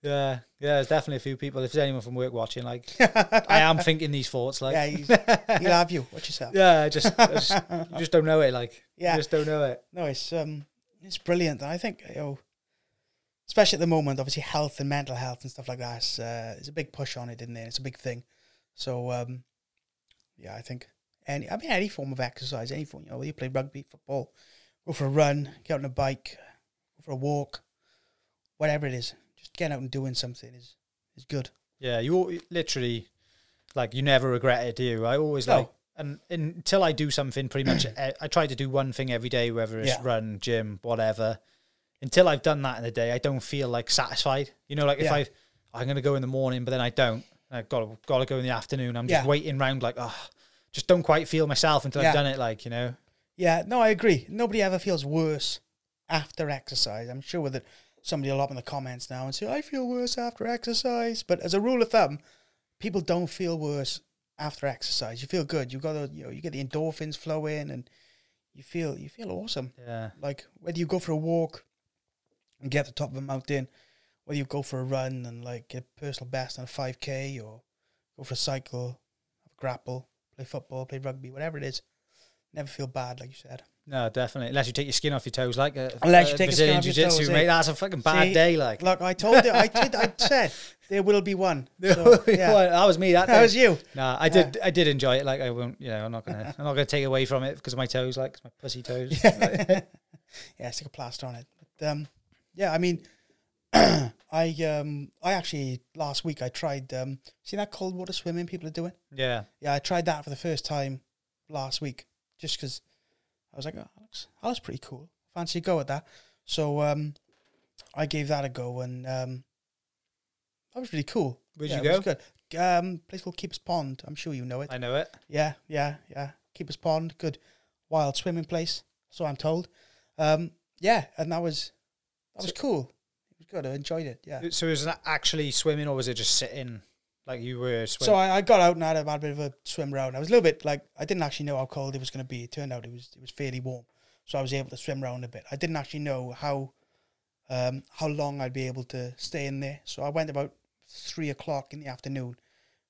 Yeah, yeah. There's definitely a few people. If there's anyone from work watching, like I am thinking these thoughts, like yeah, he'll have you. Watch yourself. yeah, I just, I just you just don't know it, like Yeah. you just don't know it. No, it's um, it's brilliant. And I think you know, especially at the moment, obviously health and mental health and stuff like that. Is, uh, there's a big push on it, isn't there? It's a big thing. So um, yeah, I think any, I mean, any form of exercise, any form, you know, whether you play rugby, football, go for a run, get on a bike, go for a walk, whatever it is, getting out and doing something is is good. Yeah, you al- literally like you never regret it, do you? I always No. like and until I do something pretty much I try to do one thing every day, whether it's Yeah. run, gym, whatever. Until I've done that in a day, I don't feel like satisfied. You know, like if Yeah. I I'm gonna go in the morning, but then I don't. I've got to, got to go in the afternoon. I'm just Yeah. waiting around like, oh, just don't quite feel myself until. I've done it. Like you know, Yeah, no, I agree. Nobody ever feels worse after exercise. I'm sure that somebody will up in the comments now and say, I feel worse after exercise. But as a rule of thumb, people don't feel worse after exercise. You feel good. You got the, you know, you get the endorphins flowing and you feel you feel awesome. yeah, Like whether you go for a walk and get to the top of a mountain, whether you go for a run and like get personal best on a five K or go for a cycle, have a grapple, play football, play rugby, whatever it is. Never feel bad, like you said. No, definitely. Unless you take your skin off your toes, like a, Unless you a take your skin Brazilian off your toes, eh? mate. That's a fucking bad See, day. Like Look, I told you, I did, I said there will be one. So, yeah, that was me. That, that was you. Nah, I did. I did enjoy it. Like I won't. You know, I'm not gonna. I'm not gonna take away from it because of my toes, like 'cause my pussy toes. yeah, stick a plaster on it. But um, yeah, I mean, I um, I actually last week I tried um, see that cold water swimming people are doing. yeah, Yeah, I tried that for the first time last week, just because I was like, oh, that looks, that looks pretty cool. Fancy a go at that. So um, I gave that a go, and um, that was really cool. Where'd yeah, you was good. Um, place called Keeps Pond. I'm sure you know it. I know it. Yeah, yeah, yeah. Keeper's Pond, good wild swimming place, so I'm told. Um, yeah, and that was that was cool. It was good. I enjoyed it. Yeah. So was that actually swimming, or was it just sitting like you were So swimming? I, I got out and I had a, had a bit of a swim around. I was a little bit like I didn't actually know how cold it was going to be. It turned out it was it was fairly warm, so I was able to swim around a bit. I didn't actually know how um, how long I'd be able to stay in there. So I went about three o'clock in the afternoon,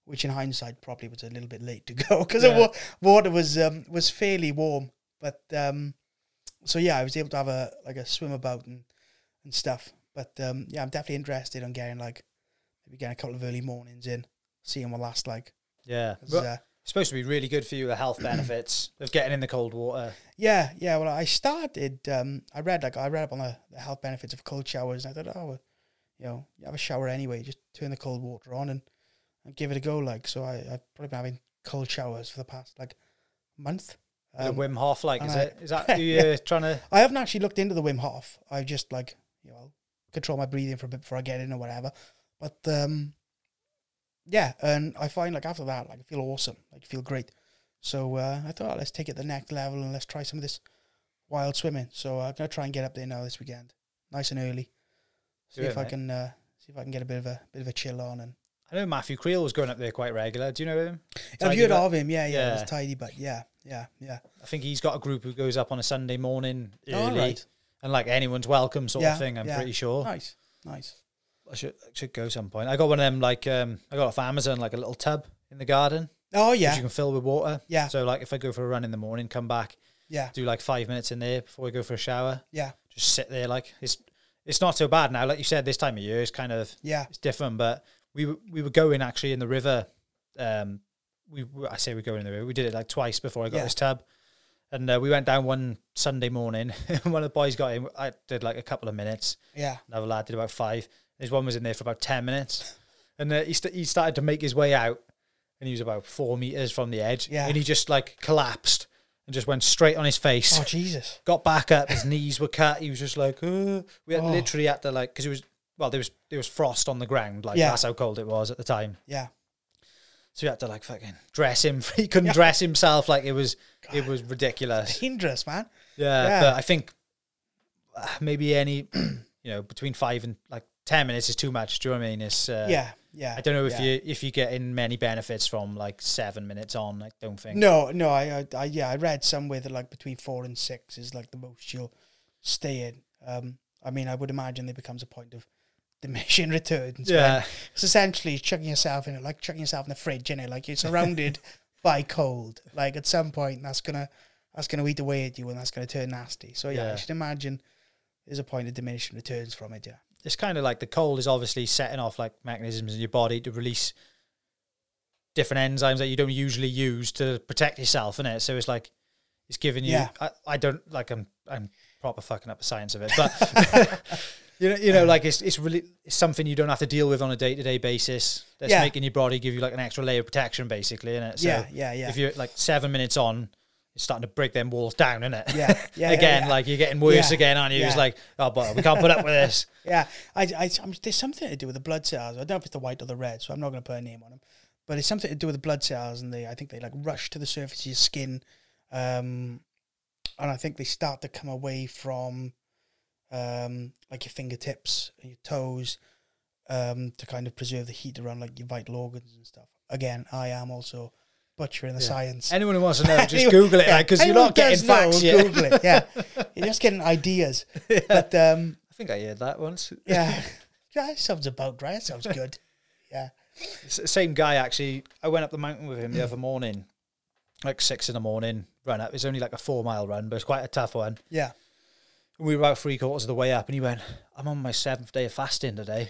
which in hindsight probably was a little bit late to go because Yeah. the water was um, was fairly warm. But um, so yeah, I was able to have a like a swim about and and stuff. But um, yeah, I'm definitely interested on getting like maybe getting a couple of early mornings in, seeing what that's like. yeah, but uh, it's supposed to be really good for you. The health benefits of getting in the cold water. Yeah, yeah. Well, I started. Um, I read like I read up on the, the health benefits of cold showers, and I thought, oh, well, you know, you have a shower anyway. Just turn the cold water on and, and give it a go. Like, so I I've probably been having cold showers for the past like month. the Um, Wim Hof, like, is I- it? Is that who you're trying to? I haven't actually looked into the Wim Hof. I just like you know control my breathing for a bit before I get in or whatever. But um, yeah, and I find like after that, like I feel awesome, like I feel great. So uh, I thought let's take it the next level and let's try some of this wild swimming. So I'm gonna try and get up there now this weekend, nice and early. See Do it, if I mate. can uh, see if I can get a bit of a bit of a chill on. And I know Matthew Creel was going up there quite regular. Do you know him? I've Tidy heard Butt? of him. Yeah, yeah, Yeah. it's tidy, but yeah, yeah, yeah. I think he's got a group who goes up on a Sunday morning early, right. and like anyone's welcome sort Yeah, of thing. I'm yeah. pretty sure. Nice, nice. I should I should go some point. I got one of them like um I got off Amazon like a little tub in the garden Oh which yeah, you can fill with water. yeah, So like if I go for a run in the morning, come back, yeah, do like five minutes in there before I go for a shower, yeah, just sit there. Like it's it's not so bad now. Like you said, this time of year is kind of yeah. it's different. But we w- we were going actually in the river. Um, we I say we go in the river. We did it like twice before I got Yeah. this tub, and uh, we went down one Sunday morning. one of the boys got in. I did like a couple of minutes. Yeah, Another lad did about five. His one was in there for about ten minutes, and uh, he st- he started to make his way out, and he was about four meters from the edge, Yeah. and he just like collapsed and just went straight on his face. Oh Jesus! Got back up, his knees were cut. He was just like, we had, Oh. literally had to like because it was well there was there was frost on the ground, like Yeah. that's how cold it was at the time. Yeah, So we had to like fucking dress him. He couldn't dress himself. Like it was it was ridiculous. dangerous, man. Yeah, Yeah. but I think uh, maybe any, you know, between five and like ten minutes is too much. Do you know what I mean? It's uh, yeah, yeah. I don't know if yeah. you if you get in many benefits from like seven minutes on. I don't think. No, no. I, I, I, yeah, I read somewhere that like between four and six is like the most you'll stay in. Um, I mean, I would imagine there becomes a point of diminishing returns. Yeah, it's essentially chucking yourself in it, like chucking yourself in the fridge, innit? Like you're surrounded by cold. Like at some point, that's gonna that's gonna eat away at you, and that's gonna turn nasty. So yeah, Yeah. I should imagine there's a point of diminishing returns from it. Yeah, it's kind of like the cold is obviously setting off like mechanisms in your body to release different enzymes that you don't usually use to protect yourself, innit? So it's like it's giving you. Yeah. I, I don't like. I'm I'm proper fucking up the science of it, but you know, you know, like it's it's really it's something you don't have to deal with on a day to day basis. That's Yeah. making your body give you like an extra layer of protection, basically, innit? So yeah, yeah, yeah. if you're like seven minutes on, it's starting to break them walls down, innit? it? yeah, yeah, again, yeah. like you're getting worse Yeah. again, aren't you? It's like, oh, but we can't put up with this. Yeah, I, I, I'm, there's something to do with the blood cells. I don't know if it's the white or the red, so I'm not going to put a name on them. But it's something to do with the blood cells, and they, I think they like rush to the surface of your skin, um, and I think they start to come away from, um, like your fingertips and your toes, um, to kind of preserve the heat around like your vital organs and stuff. Again, I am also butchering the science. Anyone who wants to know, just Anyone- Google it, yeah, because you're anyone not getting know, facts yet. Google it. Yeah, you're just getting ideas. But um, I think I heard that once. yeah, yeah, that sounds about right. That sounds good. Yeah. S- Same guy actually. I went up the mountain with him the other morning, like six in the morning. Run up. It's only like a four mile run, but it's quite a tough one. Yeah. We were about three quarters of the way up, and he went, "I'm on my seventh day of fasting today."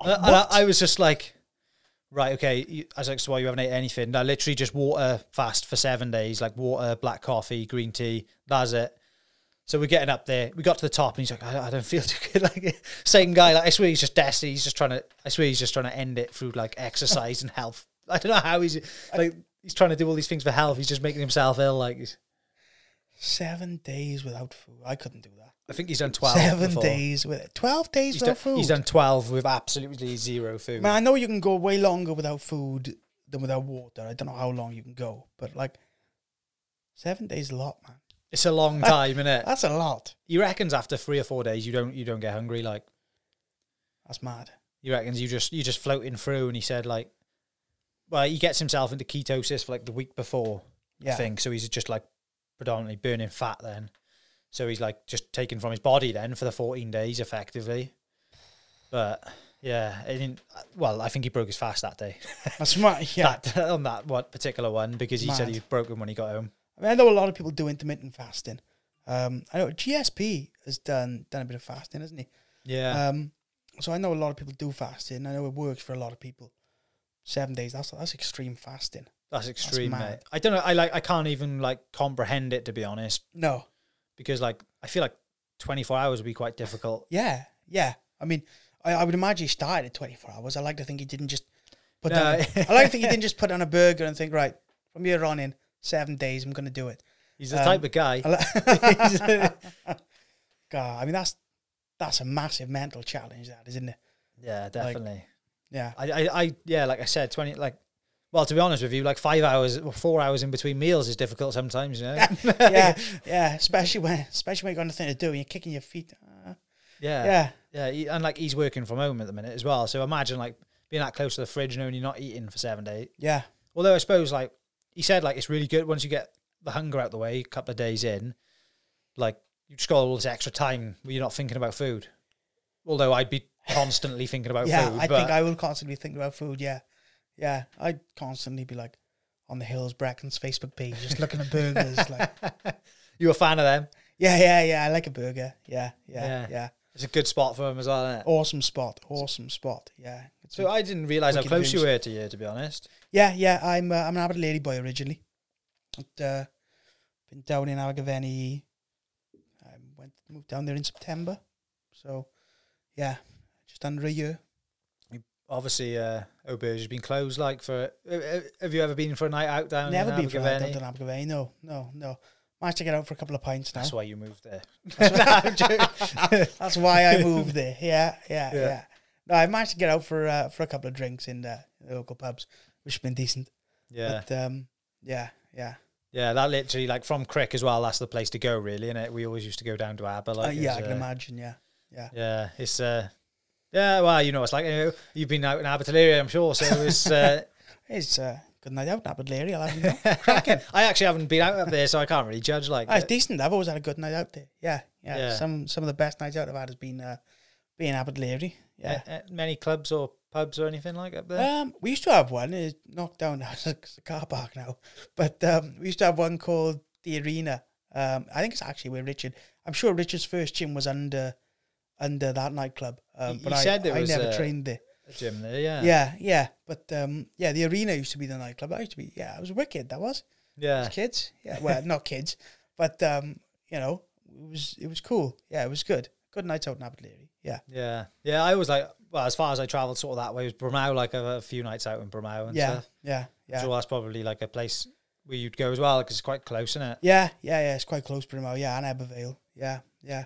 And I- and I? I was just like, "Right, okay." You- I was like, "So why you haven't ate anything?" No, literally just water fast for seven days, like water, black coffee, green tea. That's it. So we're getting up there. We got to the top, and he's like, "I, I don't feel too good." Like same guy. Like I swear he's just desperate. He's just trying to. I swear he's just trying to end it through like exercise and health. I don't know how he's like. He's trying to do all these things for health. He's just making himself ill. Like he's, Seven days without food. I couldn't do that. I think he's done twelve. Seven before. days with twelve days He's without done, food. he's done twelve with absolutely zero food. Man, I know you can go way longer without food than without water. I don't know how long you can go, but like seven days a lot, man. It's a long time, isn't it? That's a lot. He reckons after three or four days you don't you don't get hungry. Like That's mad. he reckons you just you just floating through. And he said like, well, he gets himself into ketosis for like the week before, Yeah. I think. So he's just like predominantly burning fat then. So he's like just taken from his body then for the fourteen days effectively. But yeah, it didn't, well, I think he broke his fast that day. That's right. Yeah. that, on that one particular one because he said Mad. he was broken when he got home. I mean, I know a lot of people do intermittent fasting. Um, I know GSP has done done a bit of fasting, hasn't he? Yeah, Um, so I know a lot of people do fasting. I know it works for a lot of people. Seven days. That's that's extreme fasting. that's extreme, mad. mate. I don't know. I like. I can't even like comprehend it to be honest, No. Because like I feel like twenty four hours would be quite difficult. Yeah. Yeah. I mean, I, I would imagine he started at 24 hours. I like to think he didn't just put No. down. I like to think he didn't just put on a burger and think, right, from here on in seven days, I'm going to do it. He's the Um, type of guy. Li- God, I mean, that's that's a massive mental challenge, that isn't it? Yeah, definitely. Yeah. I, I, I, yeah, like I said, twenty. Like, well, to be honest with you, like five hours or four hours in between meals is difficult sometimes. You know. yeah, yeah, especially when especially when you got nothing to do and you're kicking your feet. Uh, yeah, yeah, yeah. And like he's working from home at the minute as well. So imagine like being that close to the fridge and only not eating for seven days. yeah, Although I suppose like he said, like it's really good once you get the hunger out the way, a couple of days in, like you just got all this extra time where you're not thinking about food. Although I'd be constantly thinking about yeah. food. I but think I will constantly think about food. Yeah, yeah. I'd constantly be like on the Hills Brecon's Facebook page, just looking at burgers. like, you a fan of them? yeah, yeah, yeah. I like a burger. Yeah, yeah, Yeah. yeah. It's a good spot for them as well, isn't it? Awesome spot. Awesome spot. Yeah. It's So I didn't realise how close you were to you, to be honest. Yeah, yeah. I'm uh, I'm an Abertillery boy originally. But, uh, been down in Abergavenny. I went moved down there in September. So, yeah, just under a year. Obviously, uh, Auberge has been closed. Like for, uh, uh, have you ever been for a night out down? Never in been for a night out in Abergavenny. No, no, no. Managed to get out for a couple of pints now. That's why you moved there. That's why I moved there. Yeah, yeah, Yeah. yeah. No, I managed to get out for uh, for a couple of drinks in the, the local pubs, which has been decent. Yeah, But um, yeah, yeah, yeah. That literally, like from Crick as well. That's the place to go, really, it? We always used to go down to Aber. Like, uh, yeah. I can imagine. Yeah, yeah. Yeah, it's uh, yeah. Well, you know, it's like you know, you've been out in Abertillery, I'm sure. So it's uh, It's uh, good night out in Aberdeen. I'll have you know. Cracking. I actually haven't been out up there, so I can't really judge. Like, Ah, it's decent. I've always had a good night out there. Yeah, yeah. Yeah. Some some of the best nights out I've had has been uh, being Aberdeen. Yeah. uh, uh, many clubs or pubs or anything like up there. Um, we used to have one. It's knocked down now. It's a, it's a car park now. But um, we used to have one called the Arena. Um, I think it's actually where Richard. I'm sure Richard's first gym was under under that nightclub. Um, You- but you I, said there I was never a- trained there. A gym there, yeah, Yeah, yeah. But um, yeah, the Arena used to be the nightclub. I used to be. Yeah, I was wicked. That was. yeah. As kids. Yeah, well, not kids, but um, you know, it was it was cool. Yeah, it was good. Good nights out in Aberdeen. Yeah, Yeah, yeah. I was like, well, as far as I travelled, sort of that way was Brynmawr. Like a, a few nights out in Brynmawr and yeah, stuff. yeah, yeah, So that's probably like a place where you'd go as well because it's quite close, isn't it? yeah, yeah, yeah. It's quite close, Brynmawr. Yeah, and Ebbw Vale. Yeah, yeah.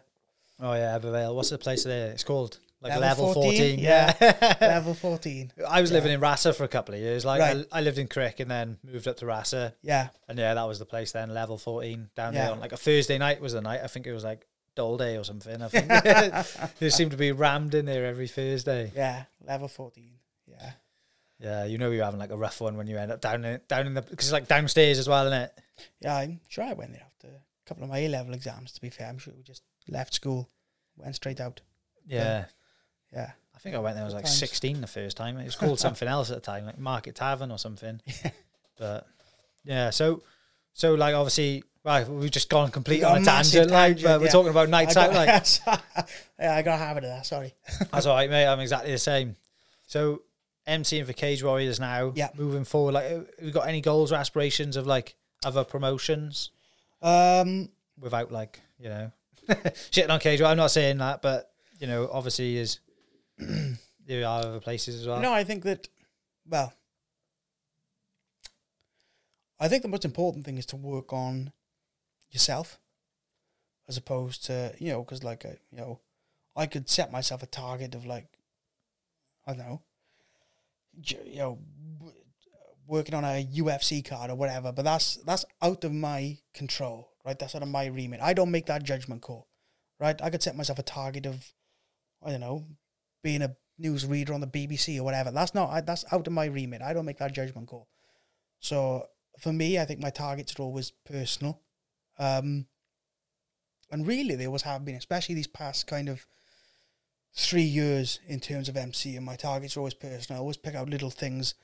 Oh yeah, Ebbw Vale. What's the place there? It's called like Level level, 14? 14. Yeah. Yeah. Level fourteen. I was Yeah. living in Rassau for a couple of years. Like Right. I, I lived in Crick and then moved up to Rassau, Yeah, and yeah, that was the place then. Level fourteen down Yeah. there on like a Thursday night was the night. I think it was like Dole Day or something. I think it seemed to be rammed in there every Thursday. yeah. Level fourteen. Yeah, Yeah, you know you're having like a rough one when you end up down in down in the because it's like downstairs as well, isn't it? yeah. I'm sure I went there after a couple of my A level exams. To be fair, I'm sure we just left school, went straight out. Yeah. Yeah, I think I went there. I was like Times. 16 the first time. It was called something else at the time, like Market Tavern or something. Yeah. But yeah, so so like obviously, right, we've just gone complete on a massive tangent. Like, tangent, but we're yeah. talking about nights got, out. Like yeah, I got a habit of that. Sorry. that's all right, mate. I'm exactly the same. So MCing for Cage Warriors now. Yeah. Moving forward, like, have you got any goals or aspirations of like other promotions Um, without like you know shitting on Cage? Warriors? I'm not saying that, but you know, obviously, is there are other places as well. No, I think that, well, I think the most important thing is to work on yourself as opposed to, you know, because, like, you know, I could set myself a target of, like, I don't know, you know, working on a UFC card or whatever, but that's that's out of my control, right? That's out of my remit. I don't make that judgment call, right? I could set myself a target of, I don't know, being a news reader on the BBC or whatever. That's not I, that's out of my remit. I don't make that judgment call. So for me, I think my targets are always personal, um, and really they always have been, especially these past kind of three years in terms of MC. And my targets are always personal. I always pick out little things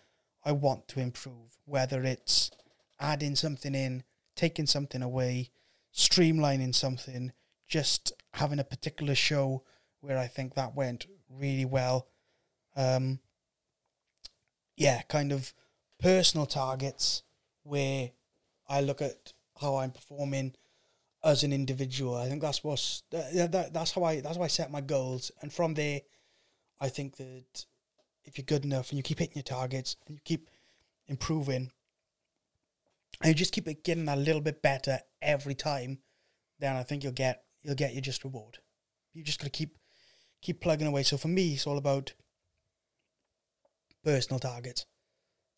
I want to improve, whether it's adding something in, taking something away, streamlining something, just having a particular show where I think that went really well. Um, yeah, kind of personal targets where I look at how I'm performing as an individual. I think that's what's that, that, that's how I that's how I set my goals, and from there, I think that if you're good enough and you keep hitting your targets and you keep improving, and you just keep it getting a little bit better every time, then I think you'll get you'll get your just reward. You just gotta keep keep plugging away. So for me, it's all about personal targets.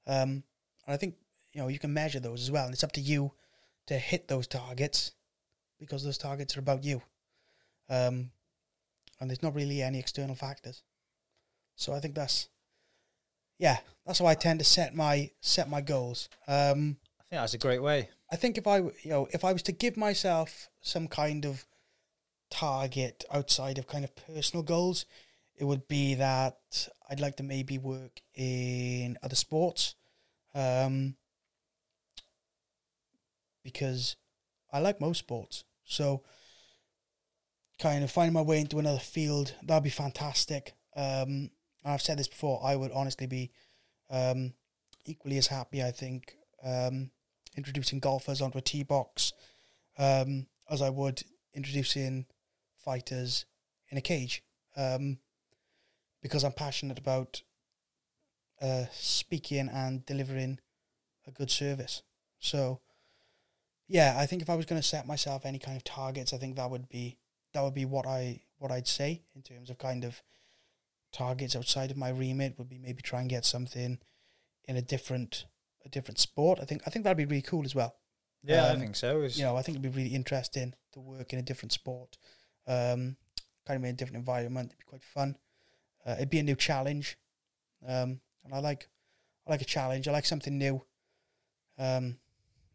Um, and I think you know you can measure those as well, and it's up to you to hit those targets because those targets are about you. Um, and there's not really any external factors. So I think that's yeah, that's how I tend to set my set my goals. Um, think that's a great way. I think if I, you know, if I was to give myself some kind of target outside of kind of personal goals, it would be that I'd like to maybe work in other sports, um, because I like most sports. So, kind of finding my way into another field that'd be fantastic. Um, I've said this before. I would honestly be um, equally as happy. I think. Um, introducing golfers onto a tee box um, as I would introducing fighters in a cage. Um, because I'm passionate about uh, speaking and delivering a good service. So, yeah, I think if I was going to set myself any kind of targets, I think that would be that would be what I what I'd say in terms of kind of targets outside of my remit would be maybe try and get something in a different a different sport. I think I think that'd be really cool as well. Yeah, I Um, think so. Is You know, I think it'd be really interesting to work in a different sport, um, kind of in a different environment. It'd be quite fun. Uh, it'd be a new challenge, um, and I like I like a challenge. I like something new. Um,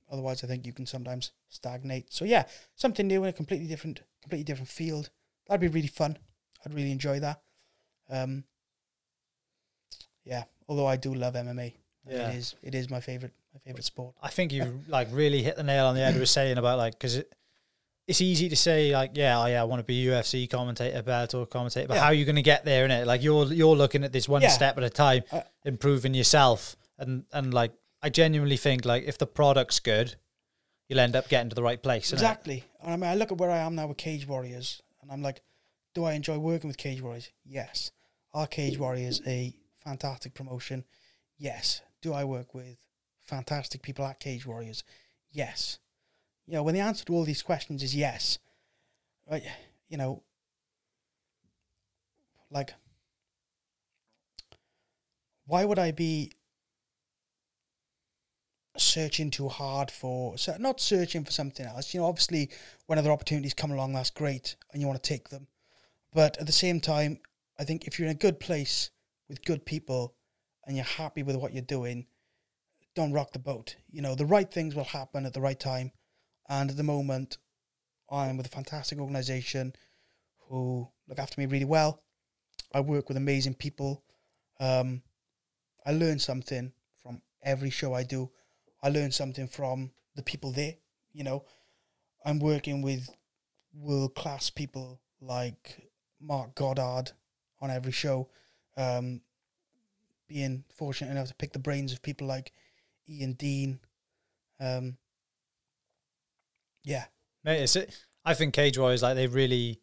otherwise, I think you can sometimes stagnate. So yeah, something new in a completely different, completely different field. That'd be really fun. I'd really enjoy that. Um, yeah, although I do love MMA. Yeah. It is it is my favorite my favorite sport. I think you like really hit the nail on the head with saying about like because it, it's easy to say like yeah, oh, yeah, I want to be UFC commentator, Bellator commentator, but Yeah. how are you going to get there in it? Like you're you're looking at this one Yeah. step at a time, Uh, improving yourself, and and like I genuinely think like if the product's good, you'll end up getting to the right place. Exactly. And I mean, I look at where I am now with Cage Warriors, and I'm like, do I enjoy working with Cage Warriors? Yes. Are Cage Warriors a fantastic promotion? Yes. Do I work with fantastic people at Cage Warriors? Yes. You know, when the answer to all these questions is yes, right? You know, like, why would I be searching too hard for so not searching for something else you know obviously when other opportunities come along that's great and you want to take them but at the same time i think if you're in a good place with good people and you're happy with what you're doing don't rock the boat. You know the right things will happen at the right time. And at the moment i'm with a fantastic organization who look after me really well. I work with amazing people. Um, i learn something from every show i do. I learn something from the people there. You know, I'm working with world class people like Marc Goddard on every show. Um, being fortunate enough to pick the brains of people like Ian Dean. Um, yeah, Mate, it's it. I think Cage Warriors like they really,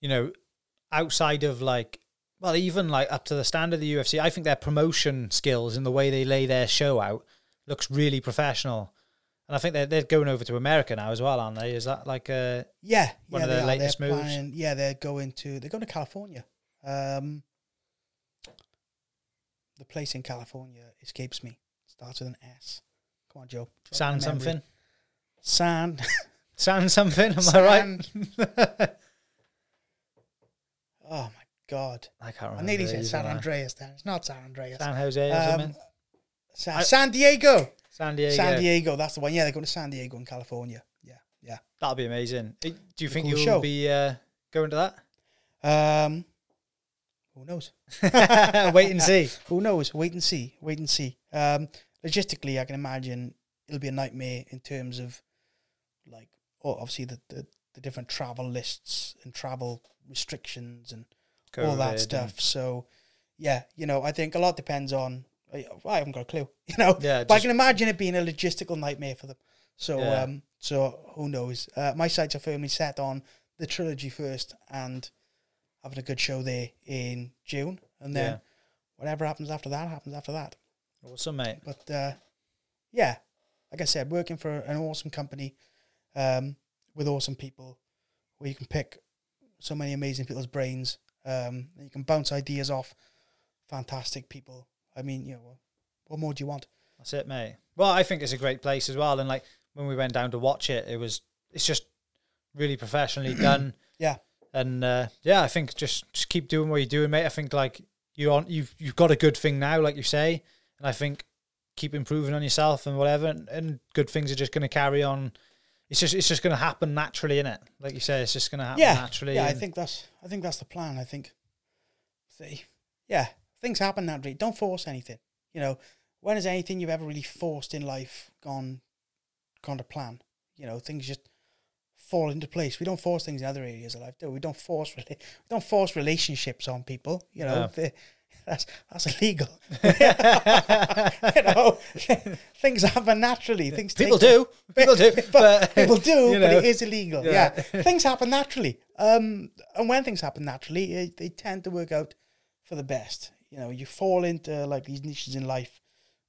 you know, outside of like, well, even like up to the standard of the UFC, I think their promotion skills and the way they lay their show out looks really professional. And I think they're they're going over to America now as well, aren't they? Is that like a yeah, One yeah. of their are. latest they're moves? planning- yeah, they're going to they're going to California. Um, the place in California escapes me. Starts with an S. Come on, Joe. Sound something? San. Sound something? Am I right? Oh my god! I can't remember. I nearly said San? Andreas. Then it's not San Andreas. San Jose Um. San, I- San Diego. San Diego. San Diego. That's the one. Yeah, they're going to San Diego in California. Yeah, yeah. That'll be amazing. Do you think cool you'll show. be uh, going to that? Um, who knows? Wait and see. Who knows? Wait and see. Wait and see. Um, logistically, I can imagine it'll be a nightmare in terms of like, oh, obviously the, the, the different travel lists and travel restrictions and all COVID that and- stuff. So, yeah, you know, I think a lot depends on. I I haven't got a clue, you know. Yeah, but I can imagine it being a logistical nightmare for them. So, Yeah. um, so who knows? Uh, my sights are firmly set on the trilogy first and having a good show there in June, and then Yeah. whatever happens after that happens after that. Awesome, mate. But uh, yeah, like I said, working for an awesome company um, with awesome people, where you can pick so many amazing people's brains, um, and you can bounce ideas off fantastic people. I mean, you know, what- what more do you want? That's it, mate. Well, I think it's a great place as well. And like when we went down to watch it, it was it's just really professionally done. Yeah. And uh, yeah, I think just just keep doing what you're doing, mate. I think like you on you've you've got a good thing now, like you say, and I think keep improving on yourself and whatever, and, and good things are just going to carry on. It's just it's just going to happen naturally, innit? Like you say, it's just going to happen yeah, naturally. yeah. I think that's I think that's the plan. I think, see, yeah, things happen naturally. Don't force anything. You know, when has anything you've ever really forced in life gone gone to plan? You know, things just fall into place. We don't force things in other areas of life, do we? We don't force we don't force relationships on people. You know, No. That's that's illegal. you know, things happen naturally. Things people do, people do, but people do, you but it is illegal. Yeah. Yeah, things happen naturally. Um, and when things happen naturally, eh, they tend to work out for the best. You know, you fall into like these niches in life,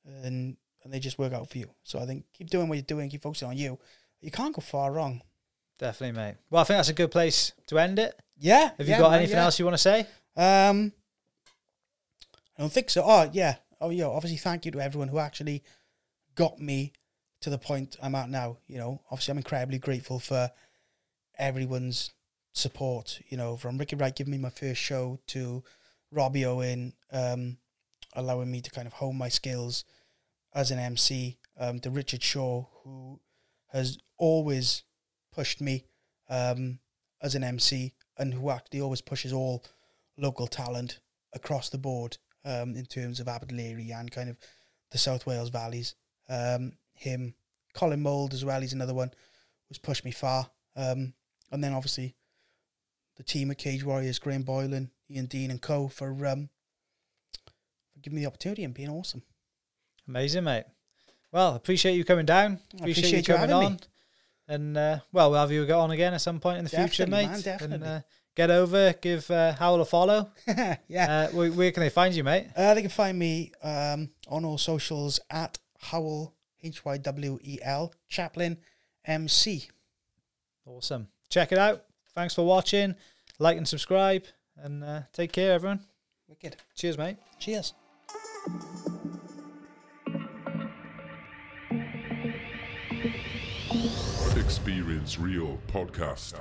and and they just work out for you. So I think keep doing what you're doing, keep focusing on you. You can't go far wrong. Definitely, mate. Well, I think that's a good place to end it. Yeah. Have you yeah, got man, anything yeah. else you want to say? Um, I don't think so. Oh yeah. Oh yeah. Obviously, thank you to everyone who actually got me to the point I'm at now. You know, obviously, I'm incredibly grateful for everyone's support. You know, from Ricky Wright giving me my first show to Robbie Owen um, allowing me to kind of hone my skills as an MC. Um, to Richard Shaw who has always pushed me um, as an MC and who actually always pushes all local talent across the board um, in terms of Aberdeen and kind of the South Wales valleys. Um, him, Colin Mould as well, he's another one who's pushed me far. Um, and then obviously the team at Cage Warriors, Graham Boylan, Ian Dean and co for um, for giving me the opportunity and being awesome. Amazing, mate. Well, appreciate you coming down. Appreciate, appreciate you coming having on. me. And uh, well, we'll have you on again at some point in the future, mate. man, definitely. And uh, get over, give uh, Hywel a follow. yeah. Uh, where, where can they find you, mate? Uh, they can find me um, on all socials at Hywel H Y W E L Chaplin MC. Awesome. Check it out. Thanks for watching. Like and subscribe. And uh, take care, everyone. Wicked. Cheers, mate. Cheers. Experience Real Podcast.